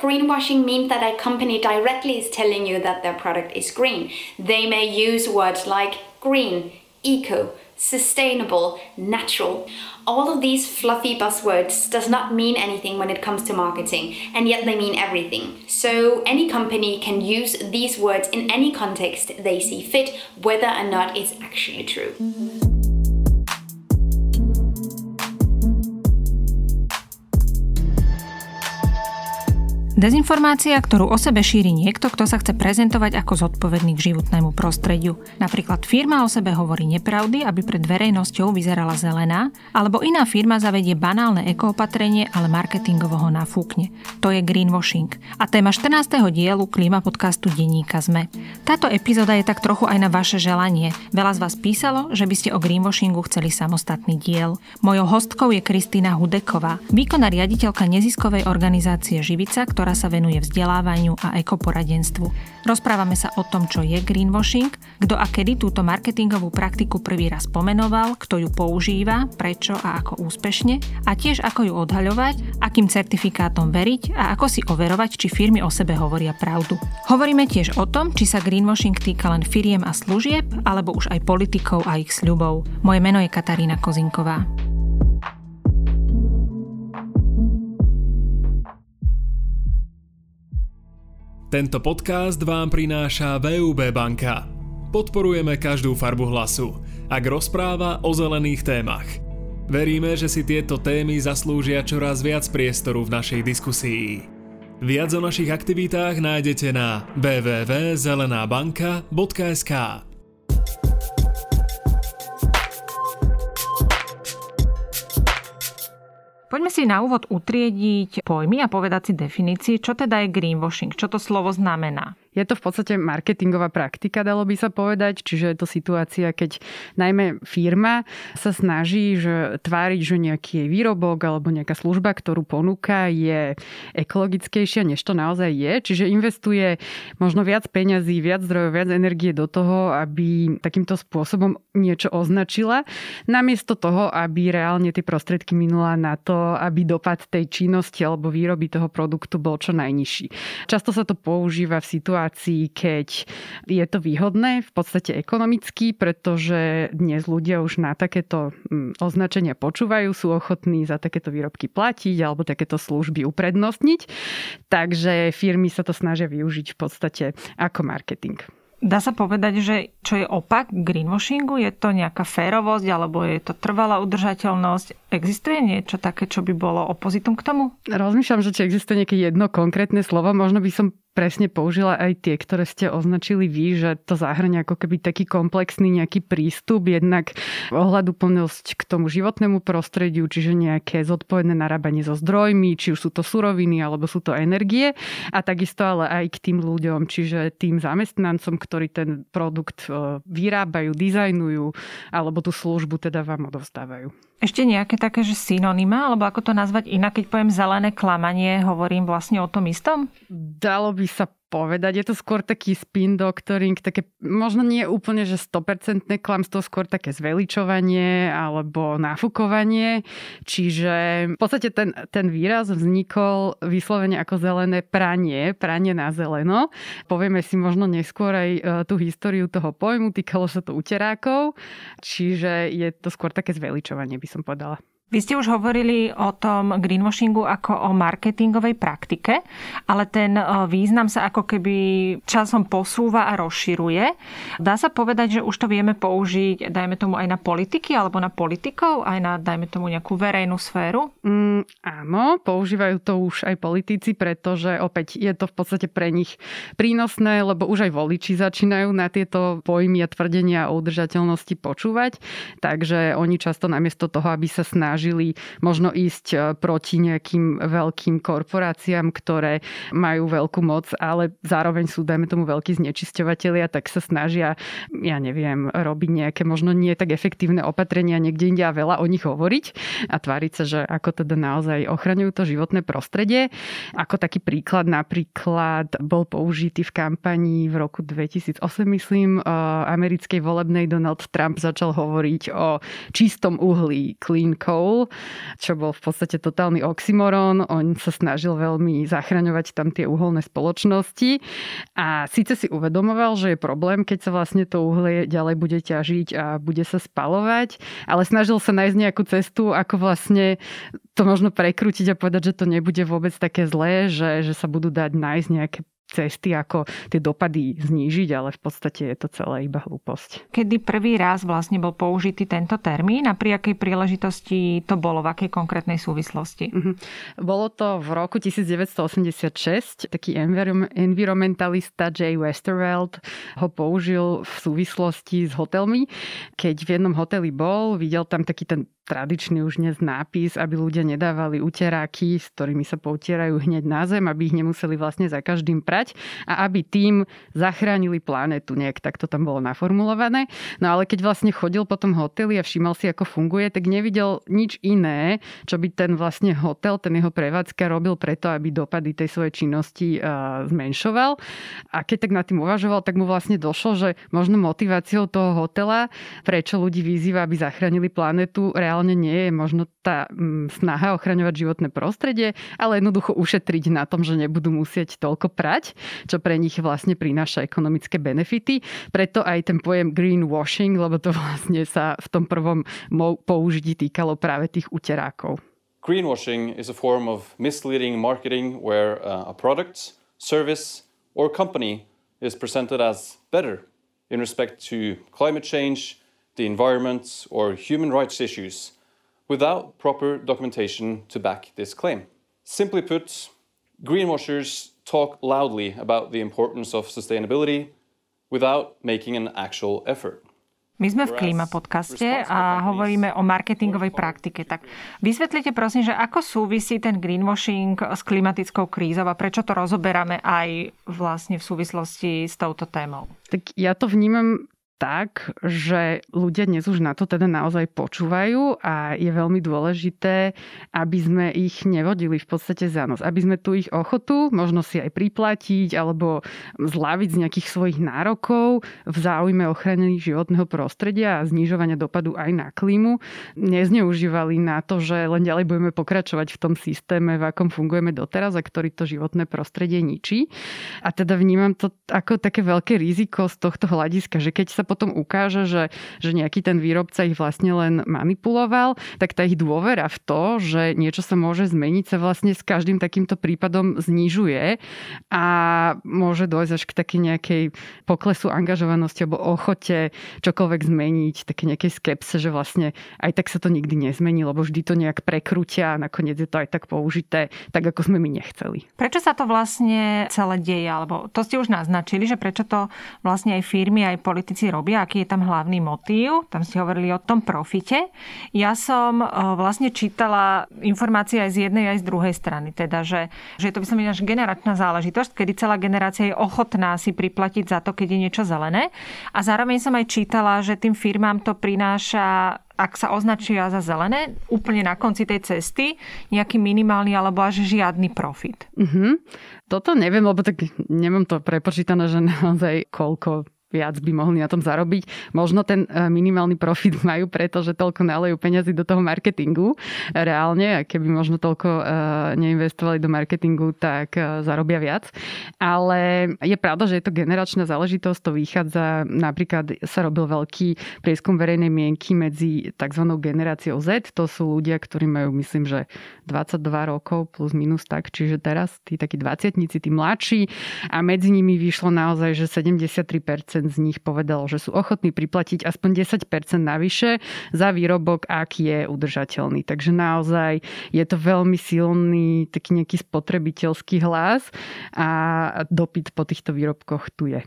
greenwashing means that a company directly is telling you that their product is green. They may use words like green, eco, sustainable, natural. All of these fluffy buzzwords does not mean anything when it comes to marketing, and yet they mean everything. So any company can use these words in any context they see fit, whether or not it's actually true. Dezinformácia, ktorú o sebe šíri niekto, kto sa chce prezentovať ako zodpovedný k životnému prostrediu. Napríklad firma o sebe hovorí nepravdy, aby pred verejnosťou vyzerala zelená, alebo iná firma zavedie banálne ekoopatrenie, ale marketingovo ho nafúkne. To je greenwashing. A téma 14. dielu klíma podcastu Denníka sme. Táto epizóda je tak trochu aj na vaše želanie. Veľa z vás písalo, že by ste o greenwashingu chceli samostatný diel. Mojou hostkou je Kristýna Hudeková, výkonná riaditeľka neziskovej organizácie Živica, ktorá ktorá sa venuje vzdelávaniu a ekoporadenstvu. Rozprávame sa o tom, čo je greenwashing, kto a kedy túto marketingovú praktiku prvý raz pomenoval, kto ju používa, prečo a ako úspešne a tiež ako ju odhaľovať, akým certifikátom veriť a ako si overovať, či firmy o sebe hovoria pravdu. Hovoríme tiež o tom, či sa greenwashing týka len firiem a služieb, alebo už aj politikov a ich sľubov. Moje meno je Katarína Kozinková. Tento podcast vám prináša VUB banka. Podporujeme každú farbu hlasu, ak rozpráva o zelených témach. Veríme, že si tieto témy zaslúžia čoraz viac priestoru v našej diskusii. Viac o našich aktivitách nájdete na www.zelenabanka.sk. Poďme si na úvod utriediť pojmy a povedať si definícii, čo teda je greenwashing, čo to slovo znamená. Je to v podstate marketingová praktika, dalo by sa povedať, čiže je to situácia, keď najmä firma sa snaží že tváriť, že nejaký jej výrobok alebo nejaká služba, ktorú ponúka, je ekologickejšia, než to naozaj je. Čiže investuje možno viac peňazí, viac zdrojov, viac energie do toho, aby takýmto spôsobom niečo označila, namiesto toho, aby reálne tie prostriedky minula na to, aby dopad tej činnosti alebo výroby toho produktu bol čo najnižší. Často sa to používa v situácii, situácii, keď je to výhodné, v podstate ekonomicky, pretože dnes ľudia už na takéto mm, označenia počúvajú, sú ochotní za takéto výrobky platiť alebo takéto služby uprednostniť. Takže firmy sa to snažia využiť v podstate ako marketing. Dá sa povedať, že čo je opak greenwashingu? Je to nejaká férovosť alebo je to trvalá udržateľnosť? Existuje niečo také, čo by bolo opozitom k tomu? Rozmýšľam, že či existuje nejaké jedno konkrétne slovo. Možno by som presne použila aj tie, ktoré ste označili vy, že to zahrania ako keby taký komplexný nejaký prístup, jednak ohľaduplnosť k tomu životnému prostrediu, čiže nejaké zodpovedné narábanie so zdrojmi, či už sú to suroviny alebo sú to energie a takisto ale aj k tým ľuďom, čiže tým zamestnancom, ktorí ten produkt e, vyrábajú, dizajnujú alebo tú službu teda vám odovzdávajú. Ešte nejaké také, že synonyma, alebo ako to nazvať inak, keď poviem zelené klamanie, hovorím vlastne o tom istom? Dalo by sa povedať. Je to skôr taký spin doctoring, také možno nie úplne, že 100% klamstvo, skôr také zveličovanie alebo nafukovanie. Čiže v podstate ten, ten výraz vznikol vyslovene ako zelené pranie, pranie na zeleno. Povieme si možno neskôr aj e, tú históriu toho pojmu, týkalo sa to uterákov, čiže je to skôr také zveličovanie, by som povedala. Vy ste už hovorili o tom greenwashingu ako o marketingovej praktike, ale ten e, význam sa ako keby časom posúva a rozširuje. Dá sa povedať, že už to vieme použiť, dajme tomu aj na politiky alebo na politikov, aj na, dajme tomu, nejakú verejnú sféru? Mm, áno, používajú to už aj politici, pretože opäť je to v podstate pre nich prínosné, lebo už aj voliči začínajú na tieto pojmy a tvrdenia o udržateľnosti počúvať. Takže oni často namiesto toho, aby sa snažili snažili možno ísť e, proti nejakým veľkým korporáciám, ktoré majú veľkú moc, ale zároveň sú, dajme tomu, veľkí znečisťovateľia, tak sa snažia, ja neviem, robiť nejaké možno nie tak efektívne opatrenia niekde inde a veľa o nich hovoriť a tváriť sa, že ako teda naozaj ochraňujú to životné prostredie. Ako taký príklad napríklad bol použitý v kampanii v roku 2008, myslím, e, americkej volebnej Donald Trump začal hovoriť o čistom uhlí, clean coal, coal, čo bol v podstate totálny oxymoron. On sa snažil veľmi zachraňovať tam tie uholné spoločnosti a síce si uvedomoval, že je problém, keď sa vlastne to uhlie ďalej bude ťažiť a bude sa spalovať, ale snažil sa nájsť nejakú cestu, ako vlastne to možno prekrútiť a povedať, že to nebude vôbec také zlé, že, že sa budú dať nájsť nejaké cesty, ako tie dopady znížiť, ale v podstate je to celé iba hlúposť. Kedy prvý raz vlastne bol použitý tento termín a pri akej príležitosti to bolo, v akej konkrétnej súvislosti? Mm-hmm. Bolo to v roku 1986. Taký environmentalista Jay Westerveld ho použil v súvislosti s hotelmi. Keď v jednom hoteli bol, videl tam taký ten tradičný už dnes nápis, aby ľudia nedávali uteráky, s ktorými sa poutierajú hneď na zem, aby ich nemuseli vlastne za každým prať a aby tým zachránili planetu. Nejak tak to tam bolo naformulované. No ale keď vlastne chodil po tom hoteli a všímal si, ako funguje, tak nevidel nič iné, čo by ten vlastne hotel, ten jeho prevádzka robil preto, aby dopady tej svojej činnosti uh, zmenšoval. A keď tak nad tým uvažoval, tak mu vlastne došlo, že možno motiváciou toho hotela, prečo ľudí vyzýva, aby zachránili planetu, reálne reálne nie je možno tá mm, snaha ochraňovať životné prostredie, ale jednoducho ušetriť na tom, že nebudú musieť toľko prať, čo pre nich vlastne prináša ekonomické benefity. Preto aj ten pojem greenwashing, lebo to vlastne sa v tom prvom použití týkalo práve tých uterákov. Greenwashing is a form of misleading marketing where uh, a product, service or company is presented as better in respect to climate change, the environment, or human rights issues without proper documentation to back this claim. Simply put, greenwashers talk loudly about the importance of sustainability without making an actual effort. My sme v Klíma podcaste a hovoríme o marketingovej praktike. Tak vysvetlite prosím, že ako súvisí ten greenwashing s klimatickou krízou a prečo to rozoberáme aj vlastne v súvislosti s touto témou? Tak ja to vnímam tak, že ľudia dnes už na to teda naozaj počúvajú a je veľmi dôležité, aby sme ich nevodili v podstate za nos. Aby sme tu ich ochotu možno si aj priplatiť alebo zlaviť z nejakých svojich nárokov v záujme ochrany životného prostredia a znižovania dopadu aj na klímu nezneužívali na to, že len ďalej budeme pokračovať v tom systéme, v akom fungujeme doteraz a ktorý to životné prostredie ničí. A teda vnímam to ako také veľké riziko z tohto hľadiska, že keď sa potom ukáže, že, že nejaký ten výrobca ich vlastne len manipuloval, tak tá ich dôvera v to, že niečo sa môže zmeniť, sa vlastne s každým takýmto prípadom znižuje a môže dojsť až k takej nejakej poklesu angažovanosti alebo ochote čokoľvek zmeniť, také nejakej skepse, že vlastne aj tak sa to nikdy nezmení, lebo vždy to nejak prekrútia a nakoniec je to aj tak použité, tak ako sme my nechceli. Prečo sa to vlastne celé deje? Alebo to ste už naznačili, že prečo to vlastne aj firmy, aj politici robia, aký je tam hlavný motív. Tam ste hovorili o tom profite. Ja som e, vlastne čítala informácie aj z jednej, aj z druhej strany. Teda, že, že to myslím, až generačná záležitosť, kedy celá generácia je ochotná si priplatiť za to, keď je niečo zelené. A zároveň som aj čítala, že tým firmám to prináša ak sa označia za zelené, úplne na konci tej cesty, nejaký minimálny alebo až žiadny profit. Mm-hmm. Toto neviem, lebo tak nemám to prepočítané, že naozaj koľko viac by mohli na tom zarobiť. Možno ten e, minimálny profit majú, pretože toľko nalejú peniazy do toho marketingu reálne. A keby možno toľko e, neinvestovali do marketingu, tak e, zarobia viac. Ale je pravda, že je to generačná záležitosť. To vychádza, napríklad sa robil veľký prieskum verejnej mienky medzi tzv. generáciou Z. To sú ľudia, ktorí majú, myslím, že 22 rokov plus minus tak. Čiže teraz tí takí 20 tí mladší. A medzi nimi vyšlo naozaj, že 73% z nich povedalo, že sú ochotní priplatiť aspoň 10% navyše za výrobok, ak je udržateľný. Takže naozaj je to veľmi silný taký nejaký spotrebiteľský hlas a dopyt po týchto výrobkoch tu je.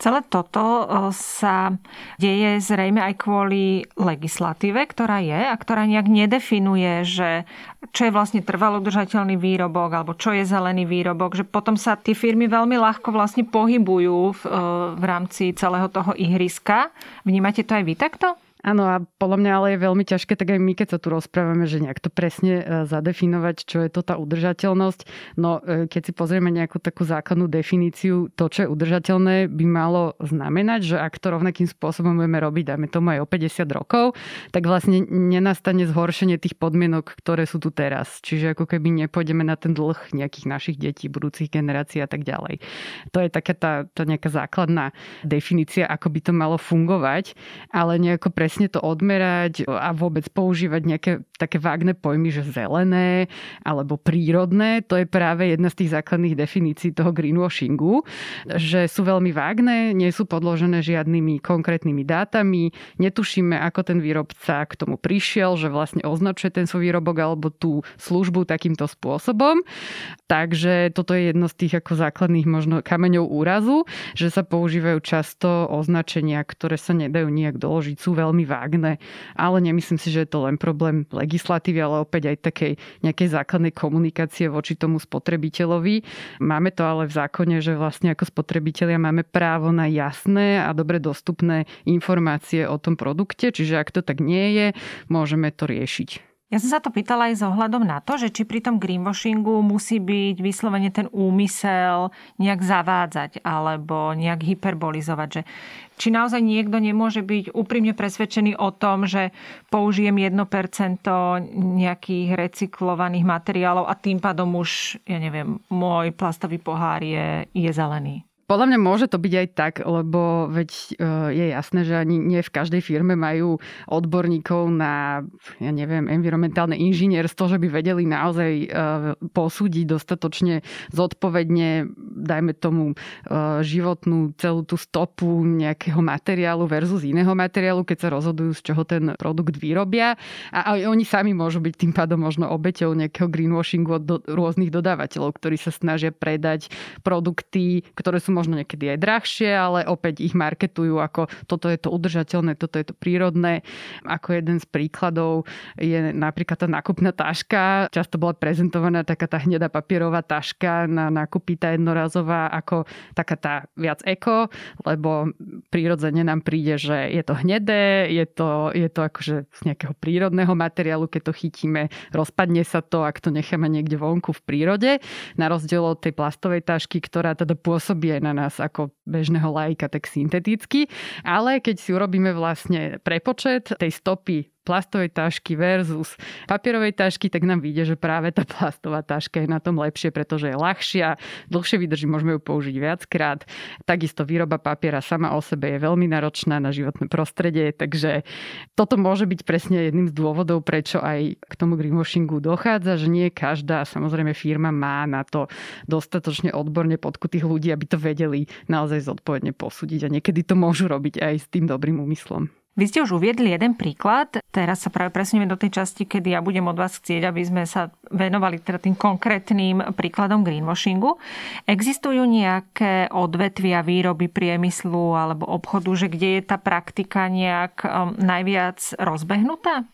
Celé toto e, sa deje zrejme aj kvôli legislatíve, ktorá je a ktorá nejak nedefinuje, že čo je vlastne trvalo udržateľný výrobok alebo čo je zelený výrobok, že potom sa tie firmy veľmi ľahko vlastne pohybujú v, e, v rámci celého toho ihriska. Vnímate to aj vy takto? Áno a podľa mňa ale je veľmi ťažké, tak aj my, keď sa tu rozprávame, že nejak to presne e, zadefinovať, čo je to tá udržateľnosť. No e, keď si pozrieme nejakú takú základnú definíciu, to, čo je udržateľné, by malo znamenať, že ak to rovnakým spôsobom budeme robiť, dajme tomu aj o 50 rokov, tak vlastne nenastane zhoršenie tých podmienok, ktoré sú tu teraz. Čiže ako keby nepôjdeme na ten dlh nejakých našich detí, budúcich generácií a tak ďalej. To je taká tá, tá nejaká základná definícia, ako by to malo fungovať, ale nejako pre presne to odmerať a vôbec používať nejaké také vágne pojmy, že zelené alebo prírodné, to je práve jedna z tých základných definícií toho greenwashingu, že sú veľmi vágne, nie sú podložené žiadnymi konkrétnymi dátami, netušíme, ako ten výrobca k tomu prišiel, že vlastne označuje ten svoj výrobok alebo tú službu takýmto spôsobom. Takže toto je jedno z tých ako základných možno kameňov úrazu, že sa používajú často označenia, ktoré sa nedajú nejak doložiť, sú veľmi veľmi vágne, ale nemyslím si, že je to len problém legislatívy, ale opäť aj takej nejakej základnej komunikácie voči tomu spotrebiteľovi. Máme to ale v zákone, že vlastne ako spotrebitelia máme právo na jasné a dobre dostupné informácie o tom produkte, čiže ak to tak nie je, môžeme to riešiť. Ja som sa to pýtala aj s na to, že či pri tom greenwashingu musí byť vyslovene ten úmysel nejak zavádzať alebo nejak hyperbolizovať. Že či naozaj niekto nemôže byť úprimne presvedčený o tom, že použijem 1% nejakých recyklovaných materiálov a tým pádom už, ja neviem, môj plastový pohár je, je zelený. Podľa mňa môže to byť aj tak, lebo veď e, je jasné, že ani nie v každej firme majú odborníkov na, ja neviem, environmentálne inžinierstvo, že by vedeli naozaj e, posúdiť dostatočne zodpovedne, dajme tomu, e, životnú celú tú stopu nejakého materiálu versus iného materiálu, keď sa rozhodujú, z čoho ten produkt vyrobia. A aj oni sami môžu byť tým pádom možno obeťou nejakého greenwashingu od do, rôznych dodávateľov, ktorí sa snažia predať produkty, ktoré sú možno niekedy aj drahšie, ale opäť ich marketujú ako toto je to udržateľné, toto je to prírodné. Ako jeden z príkladov je napríklad tá nákupná taška. Často bola prezentovaná taká tá hnedá papierová taška na nákupy tá jednorazová ako taká tá viac eko, lebo prírodzene nám príde, že je to hnedé, je to, je to akože z nejakého prírodného materiálu, keď to chytíme, rozpadne sa to, ak to necháme niekde vonku v prírode, na rozdiel od tej plastovej tašky, ktorá teda pôsobí aj na na nás ako bežného lajka tak synteticky, ale keď si urobíme vlastne prepočet tej stopy plastovej tašky versus papierovej tašky, tak nám vyjde, že práve tá plastová taška je na tom lepšie, pretože je ľahšia, dlhšie vydrží, môžeme ju použiť viackrát. Takisto výroba papiera sama o sebe je veľmi náročná na životné prostredie, takže toto môže byť presne jedným z dôvodov, prečo aj k tomu greenwashingu dochádza, že nie každá samozrejme firma má na to dostatočne odborne podkutých ľudí, aby to vedeli naozaj zodpovedne posúdiť a niekedy to môžu robiť aj s tým dobrým úmyslom. Vy ste už uviedli jeden príklad. Teraz sa práve presunieme do tej časti, kedy ja budem od vás chcieť, aby sme sa venovali teda tým konkrétnym príkladom greenwashingu. Existujú nejaké odvetvia výroby priemyslu alebo obchodu, že kde je tá praktika nejak um, najviac rozbehnutá?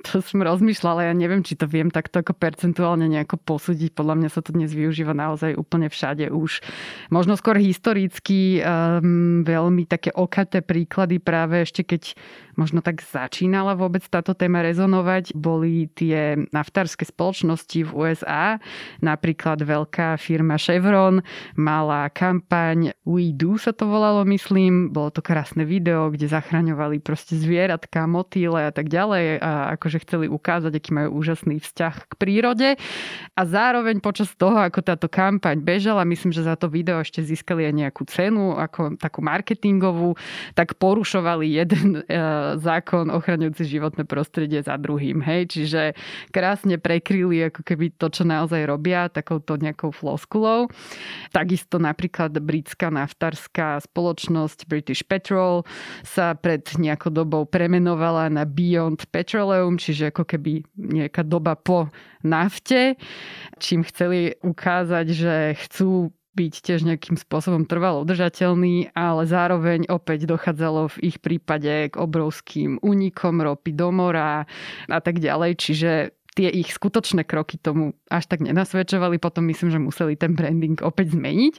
To som rozmýšľala, ja neviem, či to viem takto ako percentuálne nejako posúdiť. Podľa mňa sa to dnes využíva naozaj úplne všade už. Možno skôr historicky um, veľmi také okaté príklady práve ešte keď možno tak začínala vôbec táto téma rezonovať, boli tie naftárske spoločnosti v USA. Napríklad veľká firma Chevron mala kampaň We Do sa to volalo, myslím. Bolo to krásne video, kde zachraňovali proste zvieratka, motýle a tak ďalej a akože chceli ukázať, aký majú úžasný vzťah k prírode. A zároveň počas toho, ako táto kampaň bežala, myslím, že za to video ešte získali aj nejakú cenu, ako takú marketingovú, tak porušovali jeden e, zákon ochraňujúci životné prostredie za druhým. Hej? Čiže krásne prekryli ako keby to, čo naozaj robia, takouto nejakou floskulou. Takisto napríklad britská naftárska spoločnosť British Petrol sa pred nejakou dobou premenovala na Beyond Petroleum, čiže ako keby nejaká doba po nafte, čím chceli ukázať, že chcú byť tiež nejakým spôsobom trvalo udržateľný, ale zároveň opäť dochádzalo v ich prípade k obrovským únikom ropy do mora a tak ďalej. Čiže tie ich skutočné kroky tomu až tak nenasvedčovali. Potom myslím, že museli ten branding opäť zmeniť.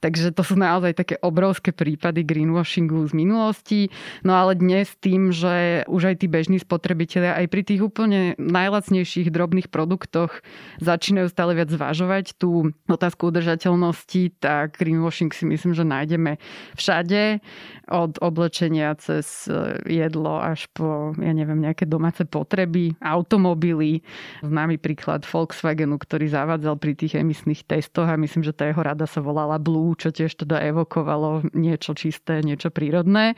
Takže to sú naozaj také obrovské prípady greenwashingu z minulosti. No ale dnes tým, že už aj tí bežní spotrebitelia aj pri tých úplne najlacnejších drobných produktoch začínajú stále viac zvažovať tú otázku udržateľnosti, tak greenwashing si myslím, že nájdeme všade. Od oblečenia cez jedlo až po, ja neviem, nejaké domáce potreby, automobily, Známy príklad Volkswagenu, ktorý zavádzal pri tých emisných testoch a myslím, že tá jeho rada sa volala Blue, čo tiež teda evokovalo niečo čisté, niečo prírodné.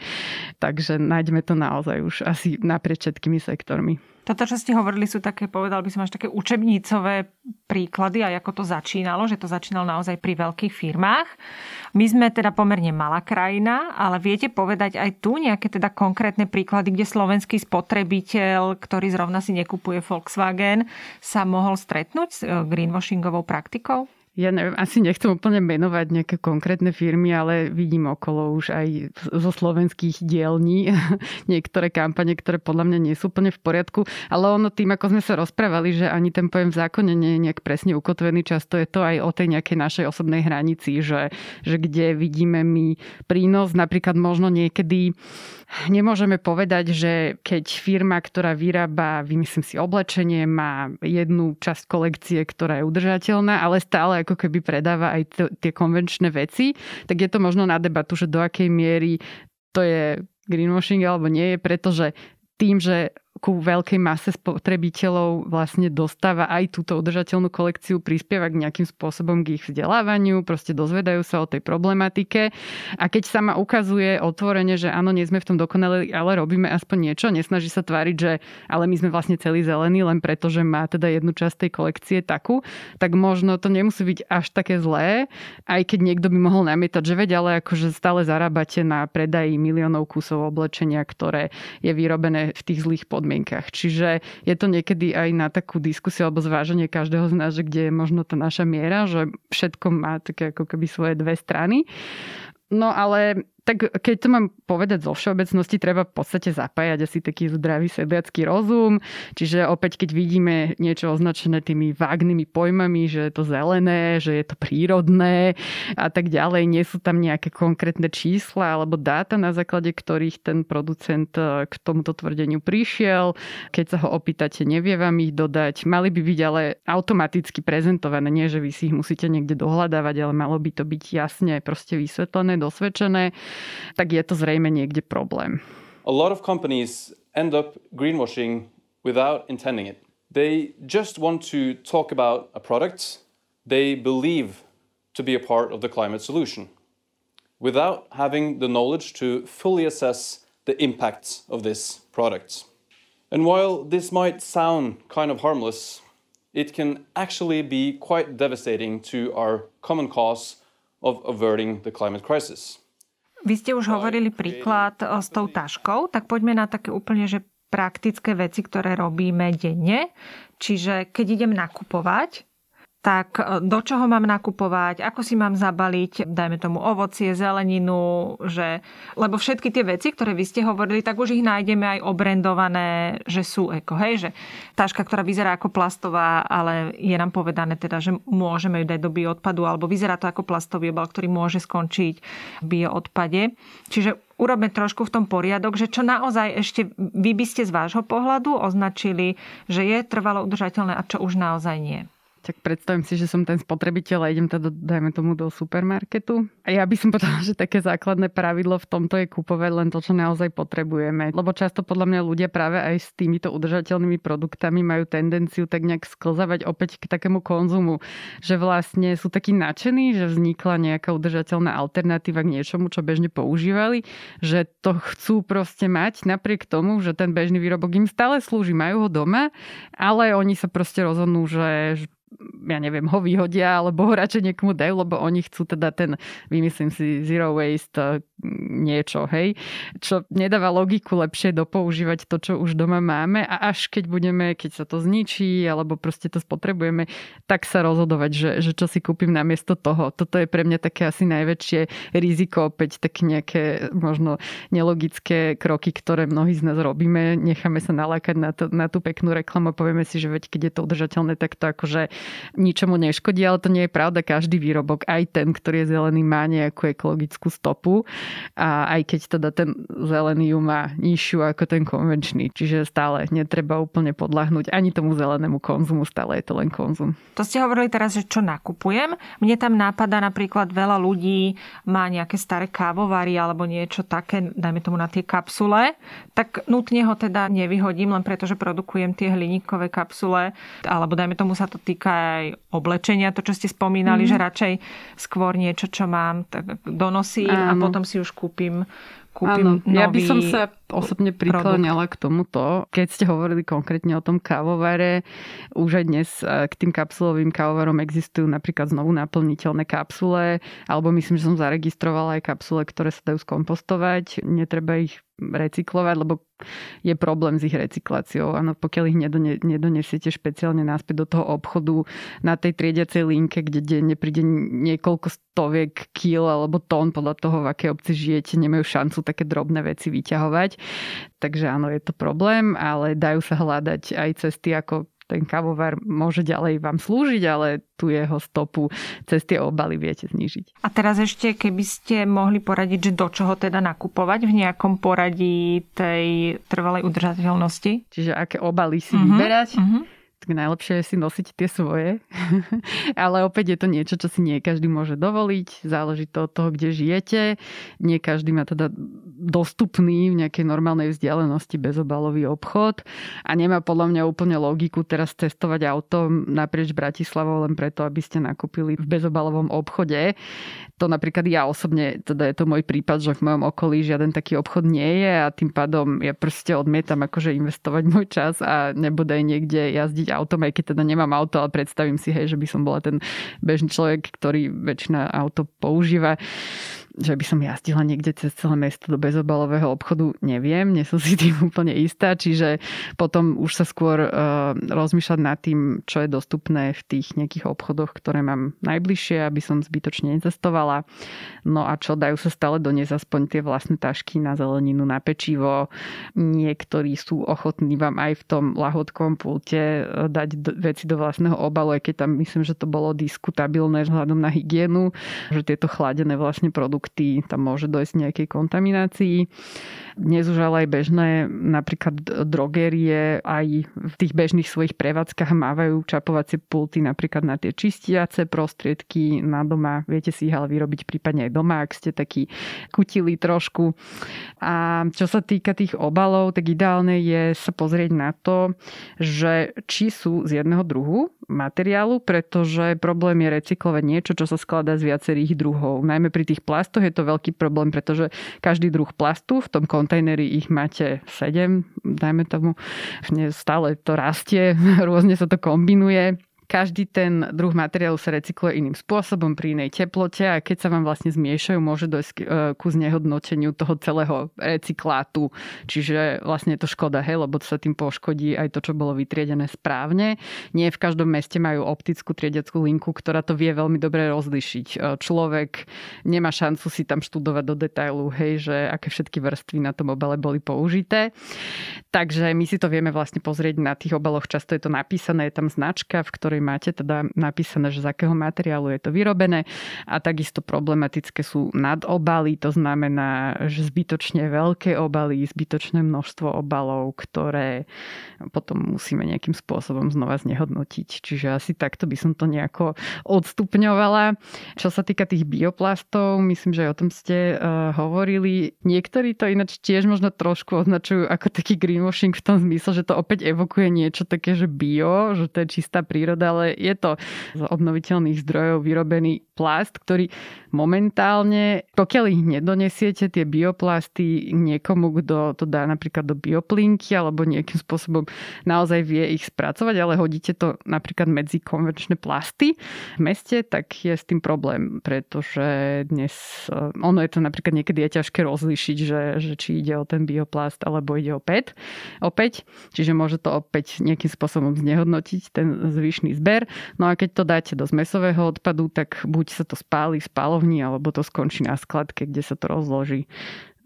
Takže nájdeme to naozaj už asi naprieč všetkými sektormi. Toto, čo ste hovorili, sú také, povedal by som, až také učebnícové príklady a ako to začínalo, že to začínalo naozaj pri veľkých firmách. My sme teda pomerne malá krajina, ale viete povedať aj tu nejaké teda konkrétne príklady, kde slovenský spotrebiteľ, ktorý zrovna si nekupuje Volkswagen, sa mohol stretnúť s eh, greenwashingovou praktikou? Ja neviem, asi nechcem úplne menovať nejaké konkrétne firmy, ale vidím okolo už aj zo slovenských dielní niektoré kampane, ktoré podľa mňa nie sú úplne v poriadku. Ale ono tým, ako sme sa rozprávali, že ani ten pojem v zákone nie je nejak presne ukotvený, často je to aj o tej nejakej našej osobnej hranici, že, že kde vidíme my prínos, napríklad možno niekedy Nemôžeme povedať, že keď firma, ktorá vyrába, vymyslím si, oblečenie, má jednu časť kolekcie, ktorá je udržateľná, ale stále ako keby predáva aj t- tie konvenčné veci, tak je to možno na debatu, že do akej miery to je greenwashing alebo nie je, pretože tým, že ku veľkej mase spotrebiteľov vlastne dostáva aj túto udržateľnú kolekciu, prispieva k nejakým spôsobom k ich vzdelávaniu, proste dozvedajú sa o tej problematike. A keď sa ma ukazuje otvorene, že áno, nie sme v tom dokonali, ale robíme aspoň niečo, nesnaží sa tváriť, že ale my sme vlastne celý zelený len preto, že má teda jednu časť tej kolekcie takú, tak možno to nemusí byť až také zlé, aj keď niekto by mohol namietať, že veď, ale akože stále zarábate na predaji miliónov kusov oblečenia, ktoré je vyrobené v tých zlých podmienkach podmienkach. Čiže je to niekedy aj na takú diskusiu alebo zváženie každého z nás, že kde je možno tá naša miera, že všetko má také ako keby svoje dve strany. No ale tak keď to mám povedať zo všeobecnosti, treba v podstate zapájať asi taký zdravý sedliacký rozum. Čiže opäť, keď vidíme niečo označené tými vágnymi pojmami, že je to zelené, že je to prírodné a tak ďalej, nie sú tam nejaké konkrétne čísla alebo dáta, na základe ktorých ten producent e, k tomuto tvrdeniu prišiel. Keď sa ho opýtate, nevie vám ich dodať. Mali by byť ale automaticky prezentované, nie že vy si ich musíte niekde dohľadávať, ale malo by to byť jasne proste vysvetlené, dosvedčené tak je to zrejme niekde problém. A lot of companies end up greenwashing without intending it. They just want to talk about a product they believe to be a part of the climate solution without having the knowledge to fully assess the impacts of this product. And while this might sound kind of harmless, it can actually be quite devastating to our common cause of averting the climate crisis. Vy ste už hovorili príklad eh, s tou taškou, tak poďme na také úplne, že praktické veci, ktoré robíme denne. Čiže keď idem nakupovať, tak e, do čoho mám nakupovať, ako si mám zabaliť, dajme tomu ovocie, zeleninu, že, lebo všetky tie veci, ktoré vy ste hovorili, tak už ich nájdeme aj obrendované, že sú eko, hej, že taška, ktorá vyzerá ako plastová, ale je nám povedané teda, že môžeme ju dať do bioodpadu, alebo vyzerá to ako plastový obal, ktorý môže skončiť v bioodpade. Čiže urobme trošku v tom poriadok, že čo naozaj ešte vy by ste z vášho pohľadu označili, že je trvalo udržateľné a čo už naozaj nie. Tak predstavím si, že som ten spotrebiteľ a idem teda, dajme tomu, do supermarketu. A ja by som povedala, že také základné pravidlo v tomto je kúpovať len to, čo naozaj potrebujeme. Lebo často podľa mňa ľudia práve aj s týmito udržateľnými produktami majú tendenciu tak nejak sklzavať opäť k takému konzumu, že vlastne sú takí nadšení, že vznikla nejaká udržateľná alternatíva k niečomu, čo bežne používali, že to chcú proste mať napriek tomu, že ten bežný výrobok im stále slúži, majú ho doma, ale oni sa proste rozhodnú, že ja neviem, ho vyhodia, alebo ho radšej niekomu dajú, lebo oni chcú teda ten, vymyslím si, zero waste eh, niečo, hej, čo nedáva logiku lepšie dopoužívať to, čo už doma máme a až keď budeme, keď sa to zničí, alebo proste to spotrebujeme, tak sa rozhodovať, že, že čo si kúpim namiesto toho. Toto je pre mňa také asi najväčšie riziko, opäť tak nejaké možno nelogické kroky, ktoré mnohí z nás robíme. Necháme sa nalákať na, to, na tú peknú reklamu a povieme si, že veď keď je to udržateľné, tak to akože ničomu neškodí, ale to nie je pravda. Každý výrobok, aj ten, ktorý je zelený, má nejakú ekologickú stopu a aj keď teda ten zelený ju má nižšiu ako ten konvenčný. Čiže stále netreba úplne podľahnúť ani tomu zelenému konzumu, stále je to len konzum. To ste hovorili teraz, že čo nakupujem. Mne tam nápada napríklad veľa ľudí má nejaké staré kávovary alebo niečo také, dajme tomu na tie kapsule, tak nutne ho teda nevyhodím len preto, že produkujem tie hliníkové kapsule, alebo dajme tomu sa to týka aj oblečenia, to, čo ste spomínali, mm. že radšej skôr niečo, čo mám, tak donosím Áno. a potom si už kúpim kúpim Áno, nový ja by som sa osobne prikláňala k tomuto. Keď ste hovorili konkrétne o tom kávovare, už aj dnes e, k tým kapsulovým kávovarom existujú napríklad znovu naplniteľné kapsule, alebo myslím, že som zaregistrovala aj kapsule, ktoré sa dajú skompostovať. Netreba ich recyklovať, lebo je problém s ich recykláciou. Ano, pokiaľ ich nedonesiete špeciálne náspäť do toho obchodu na tej triediacej linke, kde denne príde niekoľko stoviek kil alebo tón podľa toho, v akej obci žijete, nemajú šancu také drobné veci vyťahovať. Takže áno, je to problém, ale dajú sa hľadať aj cesty, ako ten kavovar môže ďalej vám slúžiť, ale tu jeho stopu cez tie obaly viete znižiť. A teraz ešte, keby ste mohli poradiť, že do čoho teda nakupovať v nejakom poradí tej trvalej udržateľnosti? Čiže aké obaly si uh-huh, vyberať? Uh-huh tak najlepšie je si nosiť tie svoje. Ale opäť je to niečo, čo si nie každý môže dovoliť. Záleží to od toho, kde žijete. Nie každý má teda dostupný v nejakej normálnej vzdialenosti bezobalový obchod a nemá podľa mňa úplne logiku teraz cestovať auto naprieč Bratislavou len preto, aby ste nakúpili v bezobalovom obchode. To napríklad ja osobne, teda je to môj prípad, že v mojom okolí žiaden taký obchod nie je a tým pádom ja proste odmietam akože investovať môj čas a nebodaj niekde jazdiť autom, aj keď teda nemám auto, ale predstavím si, hej, že by som bola ten bežný človek, ktorý väčšina auto používa že by som jazdila niekde cez celé mesto do bezobalového obchodu, neviem, nie som si tým úplne istá, čiže potom už sa skôr uh, rozmýšľať nad tým, čo je dostupné v tých nejakých obchodoch, ktoré mám najbližšie, aby som zbytočne nezastovala. No a čo, dajú sa stále doniesť aspoň tie vlastné tašky na zeleninu, na pečivo. Niektorí sú ochotní vám aj v tom lahodkom pulte eh, dať veci do vlastného obalu, aj keď tam myslím, že to bolo diskutabilné vzhľadom na hygienu, že tieto chladené vlastne produkty produkty, tam môže dojsť nejakej kontaminácii. Dnes už ale aj bežné, napríklad drogerie aj v tých bežných svojich prevádzkach mávajú čapovacie pulty napríklad na tie čistiace prostriedky na doma. Viete si ich ale vyrobiť prípadne aj doma, ak ste takí kutili trošku. A čo sa týka tých obalov, tak ideálne je sa pozrieť na to, že či sú z jedného druhu materiálu, pretože problém je recyklovať niečo, čo sa skladá z viacerých druhov. Najmä pri tých plastoch je to veľký problém, pretože každý druh plastu, v tom kontajneri ich máte 7, dajme tomu, stále to rastie, rôzne sa to kombinuje každý ten druh materiálu sa recykluje iným spôsobom pri inej teplote a keď sa vám vlastne zmiešajú, môže dojsť e, ku znehodnoteniu toho celého recyklátu. Čiže vlastne je to škoda, hej, lebo sa tým poškodí aj to, čo bolo vytriedené správne. Nie v každom meste majú optickú triediackú linku, ktorá to vie veľmi dobre rozlišiť. E, človek nemá šancu si tam študovať do detailu, hej, že aké všetky vrstvy na tom obale boli použité. Takže my si to vieme vlastne pozrieť na tých obaloch. Často je to napísané, je tam značka, v ktorej ktorej máte teda napísané, že z akého materiálu je to vyrobené. A takisto problematické sú nadobaly, to znamená, že zbytočne veľké obaly, zbytočné množstvo obalov, ktoré potom musíme nejakým spôsobom znova znehodnotiť. Čiže asi takto by som to nejako odstupňovala. Čo sa týka tých bioplastov, myslím, že o tom ste uh, hovorili. Niektorí to ináč tiež možno trošku označujú ako taký greenwashing v tom zmysle, že to opäť evokuje niečo také, že bio, že to je čistá príroda ale je to z obnoviteľných zdrojov vyrobený plast, ktorý momentálne, pokiaľ ich nedonesiete, tie bioplasty niekomu, kto to dá napríklad do bioplinky alebo nejakým spôsobom naozaj vie ich spracovať, ale hodíte to napríklad medzi konvenčné plasty v meste, tak je s tým problém, pretože dnes, eh, ono je to napríklad niekedy je ťažké rozlišiť, že, že či ide o ten bioplast alebo ide o PET. Opäť, čiže môže to opäť nejakým spôsobom znehodnotiť ten zvyšný zber. No a keď to dáte do zmesového odpadu, tak buď sa to spáli v spalovni, alebo to skončí na skladke, kde sa to rozloží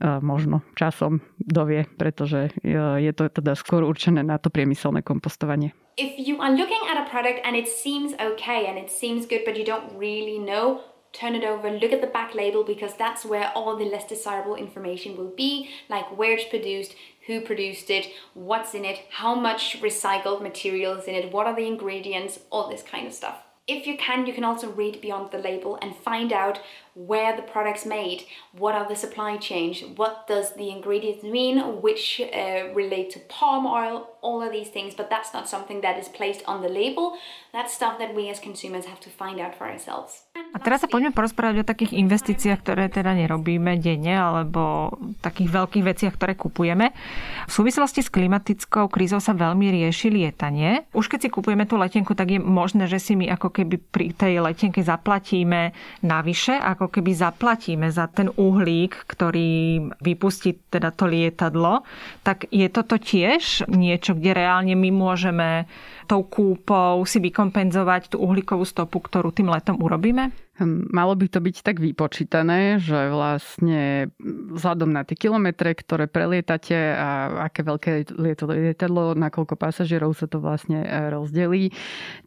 možno časom dovie, pretože je to teda skôr určené na to priemyselné kompostovanie. If you are looking at a product and it seems okay and it seems good but you don't really know turn it over, look at the back label because that's where all the less desirable information will be, like where it's produced, who produced it, what's in it, how much recycled material is in it, what are the ingredients, all this kind of stuff. If you can, you can also read beyond the label and find out where the product's made, what are the supply chains, what does the ingredients mean, which uh, relate to palm oil, all of these things, but that's not something that is placed on the label. That's stuff that we as consumers have to find out for ourselves. A teraz sa poďme porozprávať o takých investíciách, ktoré teda nerobíme denne, alebo takých veľkých veciach, ktoré kupujeme. V súvislosti s klimatickou krízou sa veľmi rieši lietanie. Už keď si kupujeme tú letenku, tak je možné, že si my ako keby pri tej letenke zaplatíme navyše, ako keby zaplatíme za ten uhlík, ktorý vypustí teda to lietadlo. Tak je toto tiež niečo, kde reálne my môžeme tou kúpou si vykompenzovať tú uhlíkovú stopu, ktorú tým letom urobíme? Malo by to byť tak vypočítané, že vlastne vzhľadom na tie kilometre, ktoré prelietate a aké veľké to lietadlo, nakoľko pasažierov sa to vlastne e, rozdelí,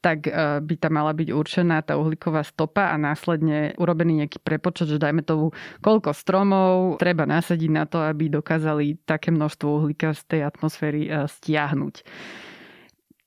tak e, by tam mala byť určená tá uhlíková stopa a následne urobený nejaký prepočet, že dajme tomu, koľko stromov treba nasadiť na to, aby dokázali také množstvo uhlíka z tej atmosféry e, stiahnuť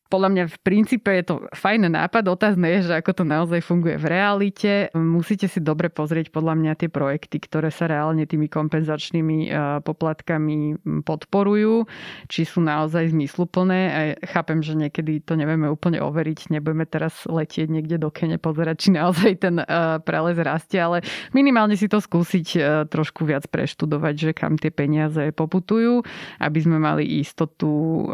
podľa mňa v princípe je to fajný nápad. Otázne je, že ako to naozaj funguje v realite. Musíte si dobre pozrieť podľa mňa tie projekty, ktoré sa reálne tými kompenzačnými e, poplatkami podporujú, či sú naozaj zmysluplné. Chápem, že niekedy to nevieme úplne overiť. Nebudeme teraz letieť niekde do Kene pozerať, či naozaj ten e, prelez rastie, ale minimálne si to skúsiť e, trošku viac preštudovať, že kam tie peniaze poputujú, aby sme mali istotu,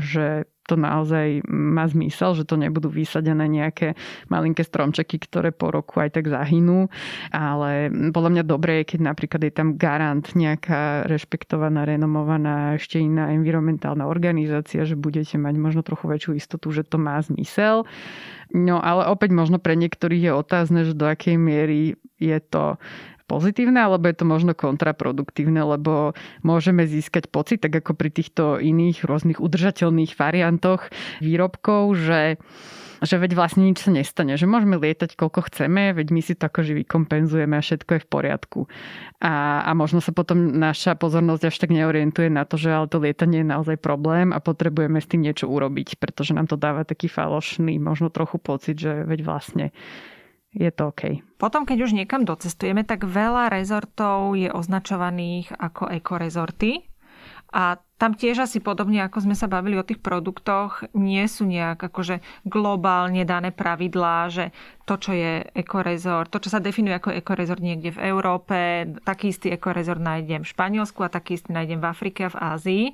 že to naozaj má zmysel, že to nebudú vysadené nejaké malinké stromčeky, ktoré po roku aj tak zahynú. Ale podľa mňa dobré je, keď napríklad je tam garant nejaká rešpektovaná, renomovaná ešte iná environmentálna organizácia, že budete mať možno trochu väčšiu istotu, že to má zmysel. No ale opäť možno pre niektorých je otázne, že do akej miery je to pozitívne, alebo je to možno kontraproduktívne, lebo môžeme získať pocit, tak ako pri týchto iných rôznych udržateľných variantoch výrobkov, že že veď vlastne nič sa nestane, že môžeme lietať koľko chceme, veď my si to akože vykompenzujeme a všetko je v poriadku. A, a možno sa potom naša pozornosť až tak neorientuje na to, že ale to lietanie je naozaj problém a potrebujeme s tým niečo urobiť, pretože nám to dáva taký falošný, možno trochu pocit, že veď vlastne je to OK. Potom, keď už niekam docestujeme, tak veľa rezortov je označovaných ako ekorezorty. A tam tiež asi podobne, ako sme sa bavili o tých produktoch, nie sú nejak akože globálne dané pravidlá, že to, čo je ekorezort, to, čo sa definuje ako ekorezort niekde v Európe, taký istý ekorezort nájdem v Španielsku a taký istý nájdem v Afrike a v Ázii.